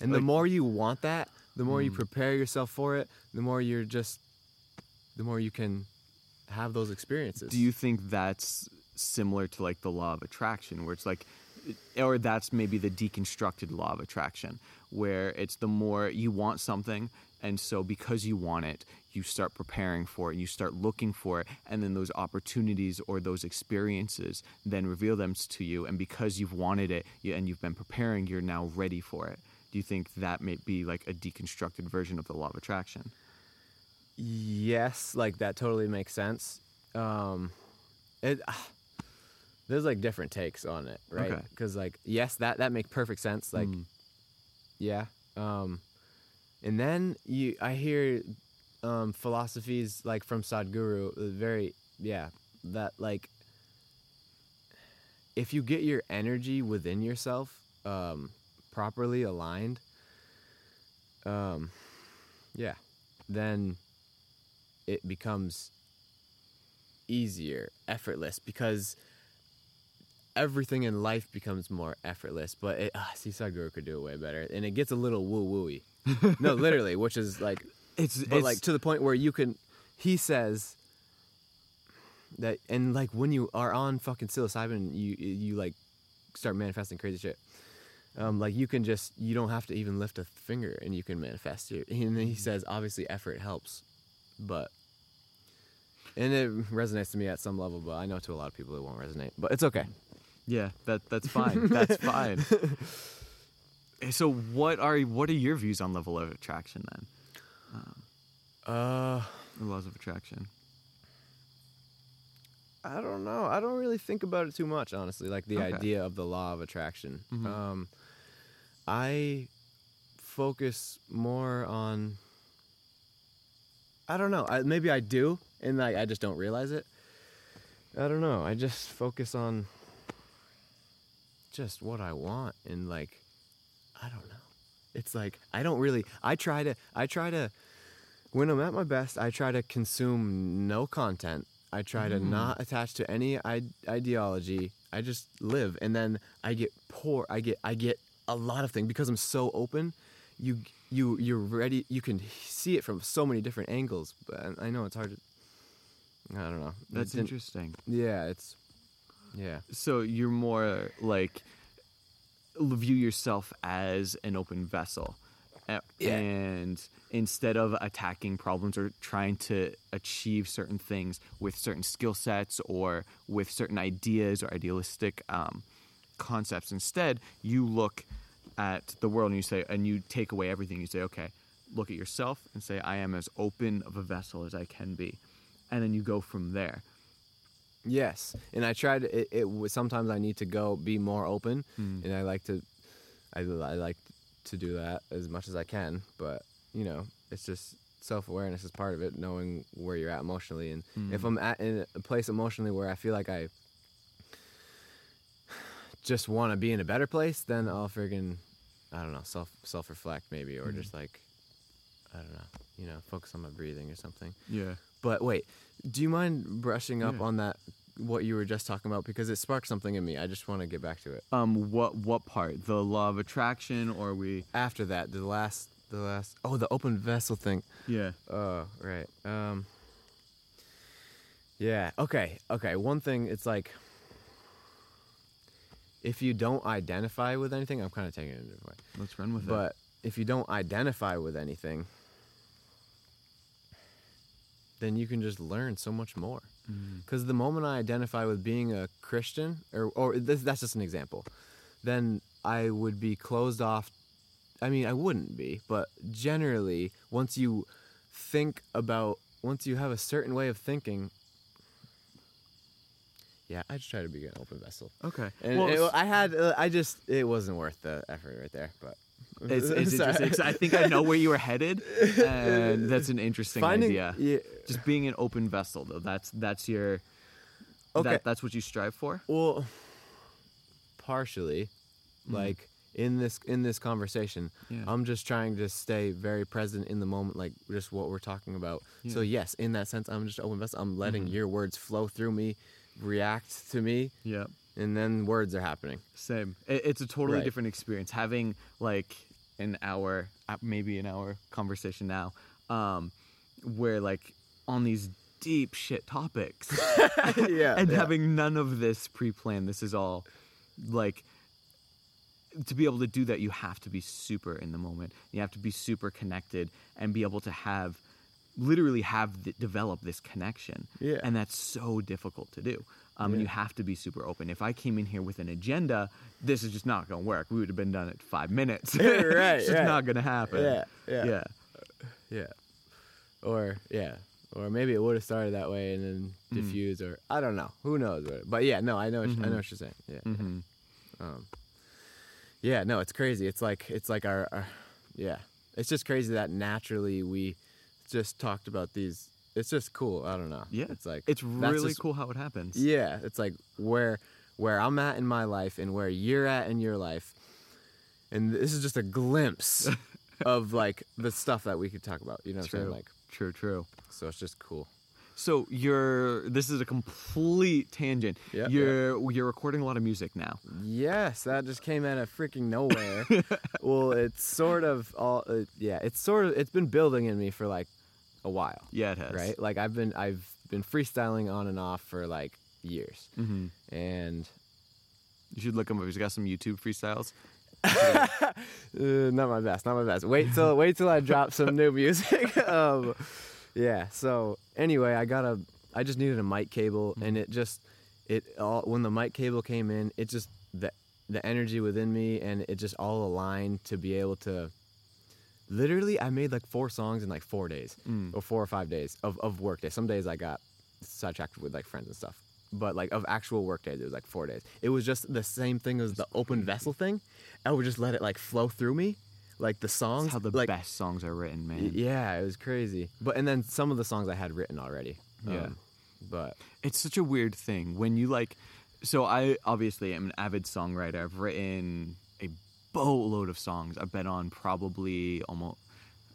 and the more you want that the more you Mm. prepare yourself for it the more you're just the more you can have those experiences Do you think that's similar to like the law of attraction, where it's like, or that's maybe the deconstructed law of attraction, where it's the more you want something, and so because you want it, you start preparing for it, you start looking for it, and then those opportunities or those experiences then reveal them to you, and because you've wanted it and you've been preparing, you're now ready for it. Do you think that may be like a deconstructed version of the law of attraction? yes like that totally makes sense um it there's like different takes on it right Okay. because like yes that that makes perfect sense like Mm. yeah um and then you i hear um philosophies like from sadhguru uh, very yeah that like if you get your energy within yourself um properly aligned um yeah then it becomes easier effortless because everything in life becomes more effortless but it ah, see sadhguru could do it way better. And it gets a little woo wooey no [LAUGHS] literally which is like It's but like to the point where you can he says that and like when you are on fucking psilocybin you you like start manifesting crazy shit. Um, like you can just you don't have to even lift a finger and you can manifest it. [LAUGHS] And then he says obviously effort helps but and it resonates to me at some level but i know to a lot of people it won't resonate but it's okay Yeah, that that's fine. That's fine. [LAUGHS] So what are what are your views on level of attraction then? Um, uh The laws of attraction. I don't know. I don't really think about it too much, honestly. Like the Okay. idea of the law of attraction. Mhm. Um, I focus more on. I don't know. I, maybe I do, and like I just don't realize it. I don't know. I just focus on just what I want, and like, I don't know. It's like I don't really. I try to. I try to. When I'm at my best, I try to consume no content I try to mm. not attach to any ideology. I just live, and then I get poor. I get I get a lot of things because I'm so open. You you you're ready. You can see it from so many different angles. But I- know it's hard to. I don't know. That's interesting. Yeah, it's yeah. So you're more like view yourself as an open vessel. Yeah. And instead of attacking problems or trying to achieve certain things with certain skill sets or with certain ideas or idealistic um, concepts, instead you look at the world and you say, and you take away everything. You say, okay, look at yourself and say, I am as open of a vessel as I can be. And then you go from there. Yes, and I tried. It, it was sometimes I need to go be more open, Hmm. and I like to, I, I like to do that as much as I can. But you know, it's just self awareness is part of it, knowing where you're at emotionally, and Hmm. if I'm at in a place emotionally where I feel like I just want to be in a better place, then I'll friggin' I don't know self self reflect maybe, Hmm. or just like I don't know, you know, focus on my breathing or something. Yeah. But wait, do you mind brushing up Yeah. on that what you were just talking about because it sparked something in me. I just want to get back to it. Um, what what part? The law of attraction, or we? After that, the last the last oh, the open vessel thing. Yeah. Oh, right. Um Yeah, okay. Okay, one thing it's like if you don't identify with anything, I'm kind of taking it a different way. Let's run with it. But if you don't identify with anything, then you can just learn so much more. Because the moment I identify with being a Christian, or or this, that's just an example, then I would be closed off. I mean, I wouldn't be, but generally, once you think about, once you have a certain way of thinking, yeah, I just try to be an open vessel. Okay. And well, it- I had, uh, I just, it wasn't worth the effort right there, but. It's, [LAUGHS] it's interesting. 'cause I think I know where you were headed, [LAUGHS] and that's an interesting Finding, idea. yeah, Just being an open vessel, though. That's that's your. Okay. That, that's what you strive for. Well, partially, Mm-hmm. like in this in this conversation, Yeah. I'm just trying to stay very present in the moment, like just what we're talking about. So yes, in that sense, I'm just open vessel. I'm letting Mm-hmm. your words flow through me, react to me, Yeah. and then words are happening. Same. It, it's a totally Right. different experience having like an hour, uh, maybe an hour conversation now, um, where like on these deep shit topics, [LAUGHS] yeah, and yeah. having none of this pre-planned. This is all like to be able to do that. You have to be super in the moment. You have to be super connected and be able to have literally have th- develop this connection. Yeah. and that's so difficult to do. Um, and you have to be super open. If I came in here with an agenda, this is just not going to work. We would have been done at five minutes. [LAUGHS] Right, [LAUGHS] it's just right. not going to happen. Yeah, yeah. yeah. Yeah. Or yeah. Or maybe it would have started that way and then Mm. diffused, or I don't know. Who knows? What, but yeah, no, I know. What you- I know what you're saying. Yeah. Mm-hmm. Um, yeah. No, it's crazy. It's like it's like our, our yeah. It's just crazy that naturally we just talked about these. It's just cool. I don't know. Yeah. It's like It's really just- cool how it happens. Yeah. It's like where where I'm at in my life and where you're at in your life, and this is just a glimpse [LAUGHS] of like the stuff that we could talk about. You know what I'm saying? Like, True, true. so it's just cool. So you're this is a complete tangent. Yeah, you're you're recording a lot of music now. Yes, that just came out of freaking nowhere. [LAUGHS] well, it's sort of all. Uh, yeah, it's sort of. It's been building in me for like a while, Yeah, it has. right? Like I've been I've been freestyling on and off for like years, hmm and You should look him up. He's got some YouTube freestyles. [LAUGHS] uh, not my best, not my best. Wait till [LAUGHS] wait till I drop some new music. [LAUGHS] um, yeah. So anyway, I got a. I just needed a mic cable, and it just it all when the mic cable came in, it just the the energy within me, and it just all aligned to be able to. Literally, I made like four songs in like four days, or four or five days of of work day. Some days I got sidetracked with like friends and stuff. But like of actual work days, it was like four days. It was just the same thing as the open vessel thing. I would just let it like flow through me, like the songs. That's how the like, best songs are written, man. Yeah, it was crazy. But and then some of the songs I had written already. Yeah. Um, but It's such a weird thing when you like. So I obviously am an avid songwriter. I've written boatload of songs. I've been on probably almost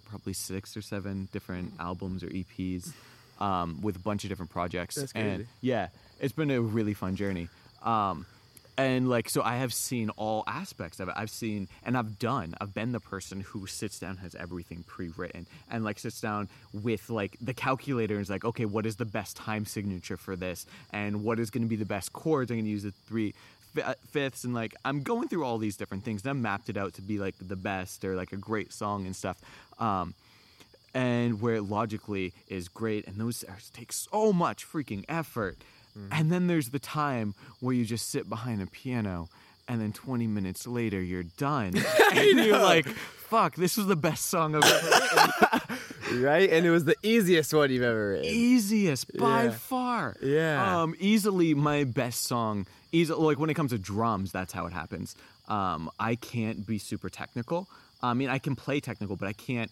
probably six or seven different albums or EPs. um, with a bunch of different projects. That's And yeah, it's been a really fun journey. Um, and like, so I have seen all aspects of it. I've seen, and I've done, I've been the person who sits down, has everything pre written, and like sits down with like the calculator and is like, okay, what is the best time signature for this? And what is going to be the best chords? I'm going to use the three fifths. And like, I'm going through all these different things. And I mapped it out to be like the best or like a great song and stuff. Um, and where it logically is great and those are- take so much freaking effort and then there's the time where you just sit behind a piano and then 20 minutes later you're done [LAUGHS] and you're like fuck this was the best song i've ever written [LAUGHS] right? And it was the easiest one you've ever written. easiest by Yeah. far Yeah. um easily my best song easy like when it comes to drums that's how it happens um i can't be super technical i mean i can play technical but i can't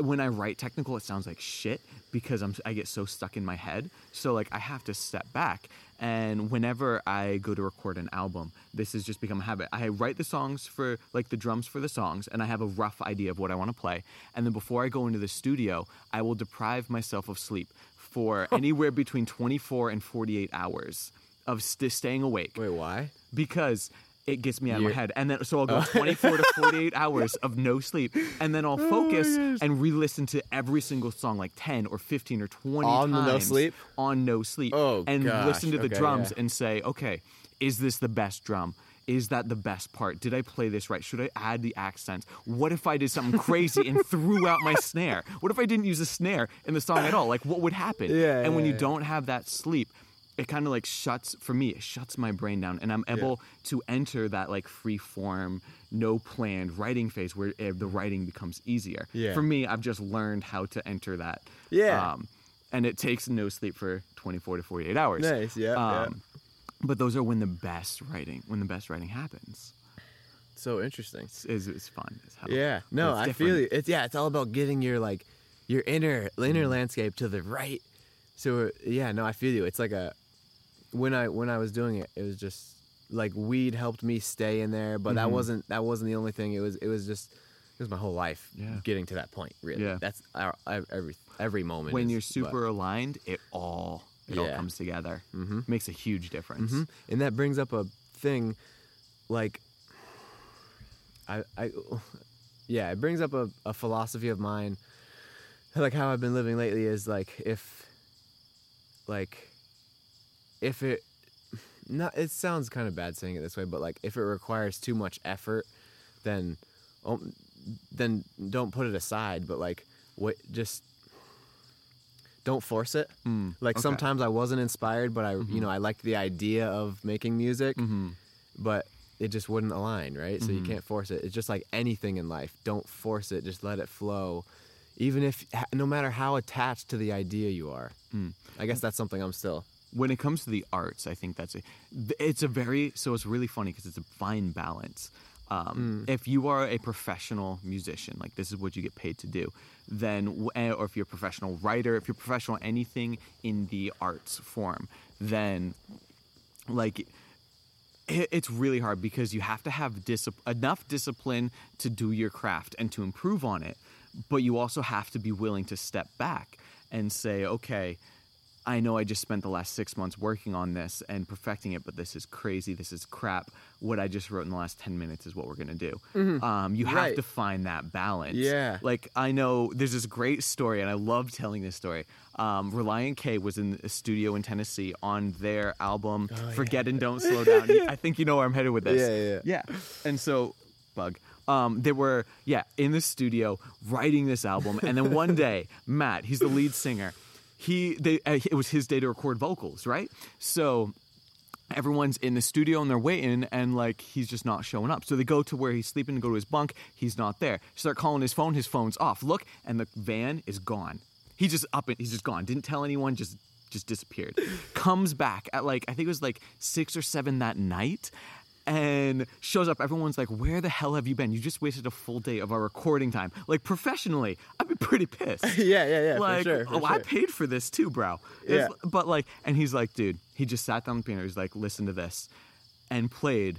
when I write technical, it sounds like shit because I'm I get so stuck in my head. So like I have to step back. And whenever I go to record an album, this has just become a habit. I write the songs for like the drums for the songs, and I have a rough idea of what I want to play. And then before I go into the studio, I will deprive myself of sleep for [LAUGHS] anywhere between 24 and 48 hours of st- staying awake Wait, why? because it gets me out of my head. And then so I'll go [LAUGHS] 24 to 48 hours of no sleep, and then I'll oh focus and re-listen to every single song like 10 or 15 or 20 On times no sleep? on no sleep. Oh, and gosh. listen to the Okay, drums yeah. and say, okay, is this the best drum? Is that the best part? Did I play this right? Should I add the accents? What if I did something crazy and [LAUGHS] threw out my snare? What if I didn't use a snare in the song at all? Like, what would happen? Yeah, and when yeah, you don't have that sleep, it kind of like shuts for me it shuts my brain down and i'm able to enter that like free form no planned writing phase where uh, the writing becomes easier Yeah. for me i've just learned how to enter that Yeah. um, and it takes no sleep for 24 to 48 hours Nice, yeah, yeah. um, but those are when the best writing when the best writing happens So interesting. it's, it's, it's fun hell. Yeah. No, it's I different. feel you. It's yeah, it's all about getting your like your inner inner Mm. landscape to the right. So yeah, no, I feel you. It's like a when I when I was doing it, it was just like weed helped me stay in there, but that Mhm. wasn't that wasn't the only thing. It was it was just it was my whole life Yeah. getting to that point. Really, Yeah. that's our, every every moment. when is- you're but- super aligned it all it all comes together Mhm. makes a huge difference Mhm. And that brings up a thing like I I yeah, it brings up a, a philosophy of mine like how I've been living lately is like if like if it not it sounds kind of bad saying it this way, but like if it requires too much effort, then um, then don't put it aside, but like what just don't force it. Mm, Like okay. sometimes I wasn't inspired, but I, you know, I liked the idea of making music, Mhm. but it just wouldn't align, right? So you Mhm. can't force it. It's just like anything in life. Don't force it. Just let it flow, even if, no matter how attached to the idea you are. Mm. I guess that's something I'm still. When it comes to the arts, I think that's a, it's a very so it's really funny because it's a fine balance. Um, If you are a professional musician, like this is what you get paid to do, then eh, or if you're a professional writer, if you're professional anything in the arts form, then like it's really hard because you have to have discip- enough discipline to do your craft and to improve on it, but you also have to be willing to step back and say, okay, I know I just spent the last six months working on this and perfecting it, but this is crazy. This is crap. What I just wrote in the last 10 minutes is what we're going to do. Um, you have to find that balance. Yeah. Like, I know there's this great story, and I love telling this story. Um, Relient K was in a studio in Tennessee on their album Forget and Don't Slow [LAUGHS] Down. I think you know where I'm headed with this. Yeah, yeah, Yeah. And so, bug. Um, they were, yeah, in the studio writing this album, and then one [LAUGHS] day, Matt, he's the lead singer. He, they, uh, it was his day to record vocals, right? So everyone's in the studio and they're waiting and like he's just not showing up. So they go to where he's sleeping and go to his bunk. He's not there. Start calling his phone. His phone's off. Look and the van is gone. He just up and he's just gone. Didn't tell anyone. Just just disappeared. [LAUGHS] Comes back at like i think it was like six or seven that night and shows up everyone's like where the hell have you been you just wasted a full day of our recording time like professionally i'd be pretty pissed [LAUGHS] Yeah, yeah, yeah. like, for sure. For oh, I paid for this too, bro. It's- Yeah. But like, and he's like, dude, he just sat down on the piano. He's like, listen to this, and played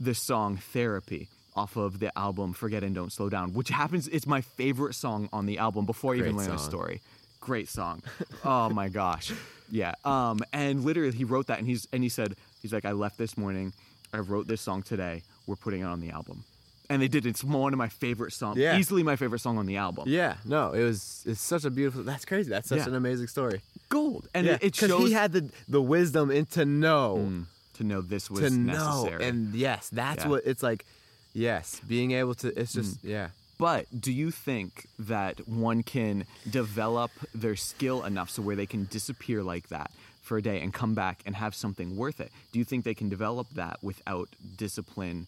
the song "Therapy" off of the album "Forget and Don't Slow Down," which happens. It's my favorite song on the album before I even Great learn the story. great song. oh my gosh, [LAUGHS] yeah. Um, and literally, he wrote that, and he's and he said he's like, I left this morning, I wrote this song today. We're putting it on the album, and they did. It's one of my favorite songs, Yeah. easily my favorite song on the album. Yeah, no, it was. It's such a beautiful. That's crazy. That's such Yeah. an amazing story. gold, and yeah, it, it shows he had the the wisdom and to know Mm, to know this was to know, necessary. and yes, that's Yeah. what it's like. Yes, being able to. It's just Mm. yeah. But do you think that one can develop their skill enough so where they can disappear like that for a day and come back and have something worth it? Do you think they can develop that without discipline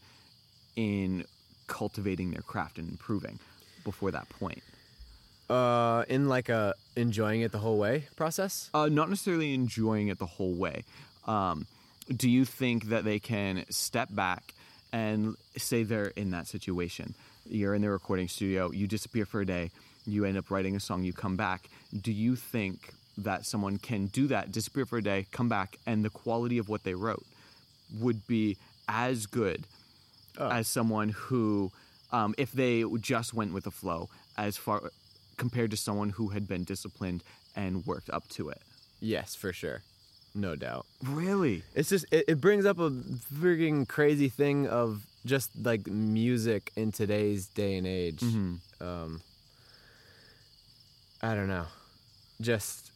in cultivating their craft and improving before that point? Uh, in like a enjoying it the whole way process. Uh, not necessarily enjoying it the whole way. Um, do you think that they can step back and say they're in that situation? You're in the recording studio, you disappear for a day, you end up writing a song, you come back. Do you think that someone can do that, disappear for a day, come back, and the quality of what they wrote would be as good as someone who, um, if they just went with the flow, as far compared to someone who had been disciplined and worked up to it? Yes, for sure, no doubt. Really? It's just it, it brings up a freaking crazy thing of just like music in today's day and age. Mm-hmm. Um, I don't know. Just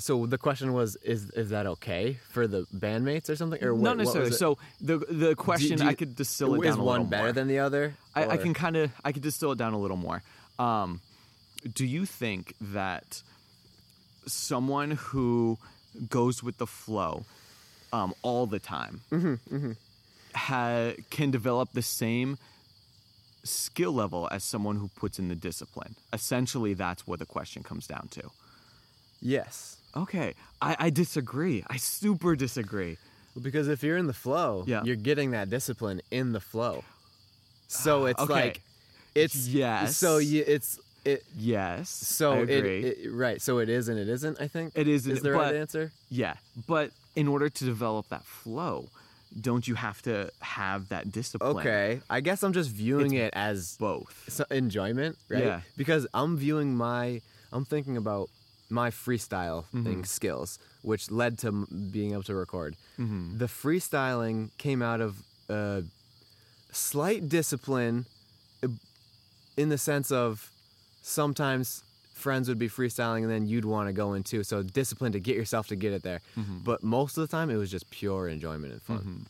so the question was, is is that okay for the bandmates or something? Or what, Not necessarily. So the the question do you- I could distill it is down a one better more. than the other? I, I can kind of I could distill it down a little more. Um, do you think that someone who goes with the flow um, all the time Mm-hmm, ha- can develop the same skill level as someone who puts in the discipline? Essentially, that's what the question comes down to. Yes, Okay, I, I disagree. I super disagree. because if you're in the flow, Yeah. you're getting that discipline in the flow. So ah, it's Okay. like it's Yes. So you, it's it. Yes. So I it, agree. it right. So it is and it isn't. I think It is Is the right answer? Yeah, but in order to develop that flow, don't you have to have that discipline? Okay, I guess I'm just viewing it as Both. so- enjoyment, right? Yeah. Because I'm viewing my, I'm thinking about my freestyle Mm-hmm. thing skills, which led to m- being able to record. Mm-hmm. The freestyling came out of uh, slight discipline, uh, in the sense of sometimes friends would be freestyling and then you'd want to go in too. So discipline to get yourself to get it there. Mm-hmm. But most of the time, it was just pure enjoyment and fun.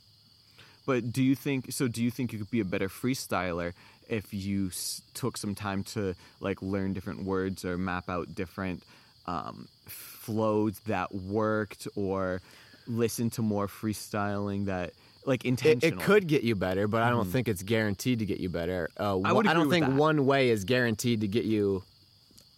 But do you think so? Do you think you could be a better freestyler if you s- took some time to like learn different words or map out different um, flows that worked, or listen to more freestyling that like It, intentional? it could get you better, but I don't think it's guaranteed to get you better. Uh. I I don't think that. one way is guaranteed to get you.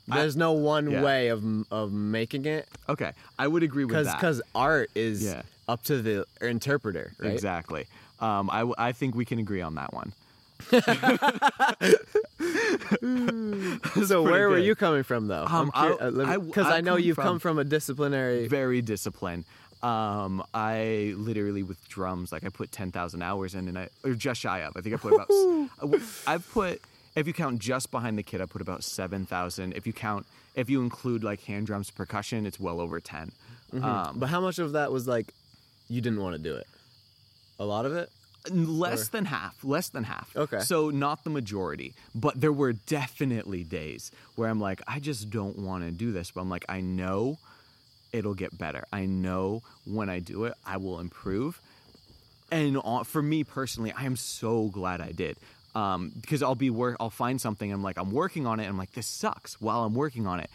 There's no one yeah. way of of making it Okay, I would agree with because that. because art is Yeah. up to the interpreter, right? Exactly. Um, I, w- I think we can agree on that one. [LAUGHS] So where were good. you coming from though? Um, Because I I, know you've from- come from a disciplinary. Very disciplined. Um, I literally with drums, like I put ten thousand hours in, and I or just shy of. I think I put about. I've put if you count just behind the kit, I put about seven thousand. If you count, if you include like hand drums, percussion, it's well over 10 Um, but how much of that was like you didn't want to do it? A lot of it. Less than half less than half. Okay. so not the majority. But there were definitely days where i'm like i just don't want to do this. But i'm like i know it'll get better. I know when i do it i will improve. And for me personally i am so glad i did. Um, because i'll be work i'll find something i'm like i'm working on it and i'm like this sucks while i'm working on it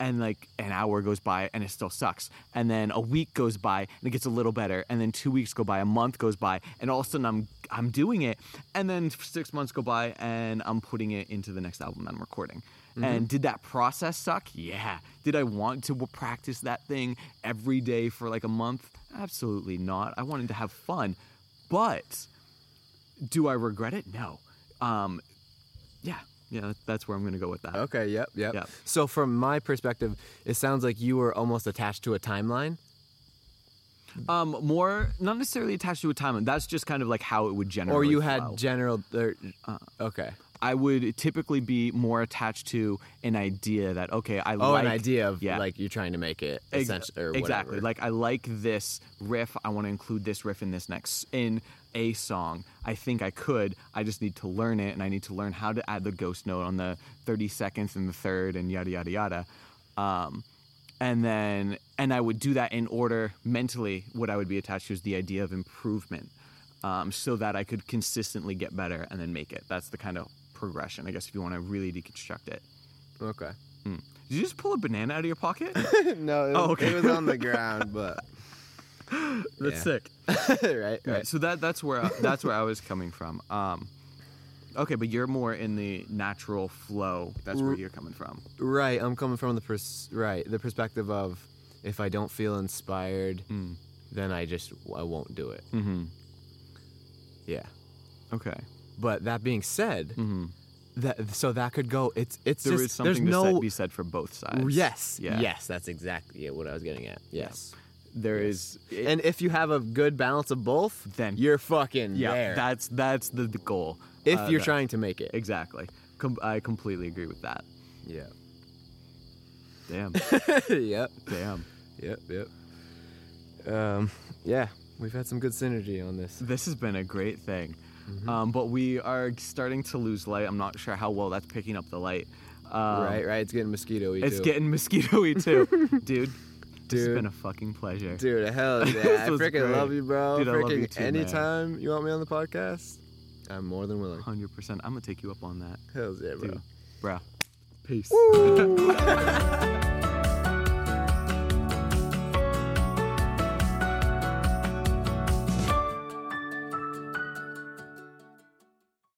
and like an hour goes by and it still sucks. And then a week goes by and it gets a little better. And then two weeks go by a month goes by and all of a sudden i'm i'm doing it. And then six months go by and i'm putting it into the next album that i'm recording. And did that process suck? Yeah. Did i want to practice that thing every day for like a month? Absolutely not. I wanted to have fun. But do i regret it? No. Um yeah yeah that's where i'm gonna go with that Okay. Yep. Yep. Yep. So from my perspective, it sounds like you were almost attached to a timeline. Um, more not necessarily attached to a timeline. That's just kind of like how it would generally. or you had flow. general or, Uh, okay I would typically be more attached to an idea that okay, I Oh, like an idea of yeah. like you're trying to make it Ex- essential or exactly. Like I like this riff. I want to include this riff in this next in a song. I think I could. I just need to learn it, and I need to learn how to add the ghost note on the 30 seconds and the third, and yada yada yada. Um, and then, and I would do that in order mentally. What I would be attached to is the idea of improvement, um, so that I could consistently get better and then make it. That's the kind of progression, I guess, if you want to really deconstruct it. okay. Did you just pull a banana out of your pocket? [LAUGHS] no, it was, Oh, okay. it was on the [LAUGHS] ground, but [LAUGHS] That's Yeah. sick. [LAUGHS] right, Right. So that that's where I, that's where I was coming from. Um, okay, but you're more in the natural flow. That's where R- you're coming from. Right, I'm coming from the pers- right the perspective of if I don't feel inspired, Mm. then I just I won't do it. Mm-hmm. Yeah. Okay. But that being said, Mm-hmm. that so that could go. It's it's There is just something there's to no be said for both sides. yes Yeah. yes that's exactly what I was getting at. Yes. There is. And if you have a good balance of both, Then- you're fucking yeah. there. That's that's the, the goal. if Uh, you're that- trying to make it. Exactly. Com- I completely agree with that. Yeah. Damn. [LAUGHS] yep. Damn. Yep. Yep. Um. Yeah. We've had some good synergy on this. This has been a great thing. Mm-hmm. Um, but we are starting to lose light. I'm not sure how well that's picking up the light. Um, right. Right. It's getting mosquito-y It's too. getting mosquito-y too, [LAUGHS] dude. This has been a fucking pleasure. Dude, [LAUGHS] hell yeah. I freaking great. love you, bro. Dude, I freaking love you too, man. anytime you want me on the podcast, I'm more than willing. Hundred percent. I'm gonna take you up on that, Hell yeah, bro. dude. Bruh. Peace. Woo! [LAUGHS] [LAUGHS]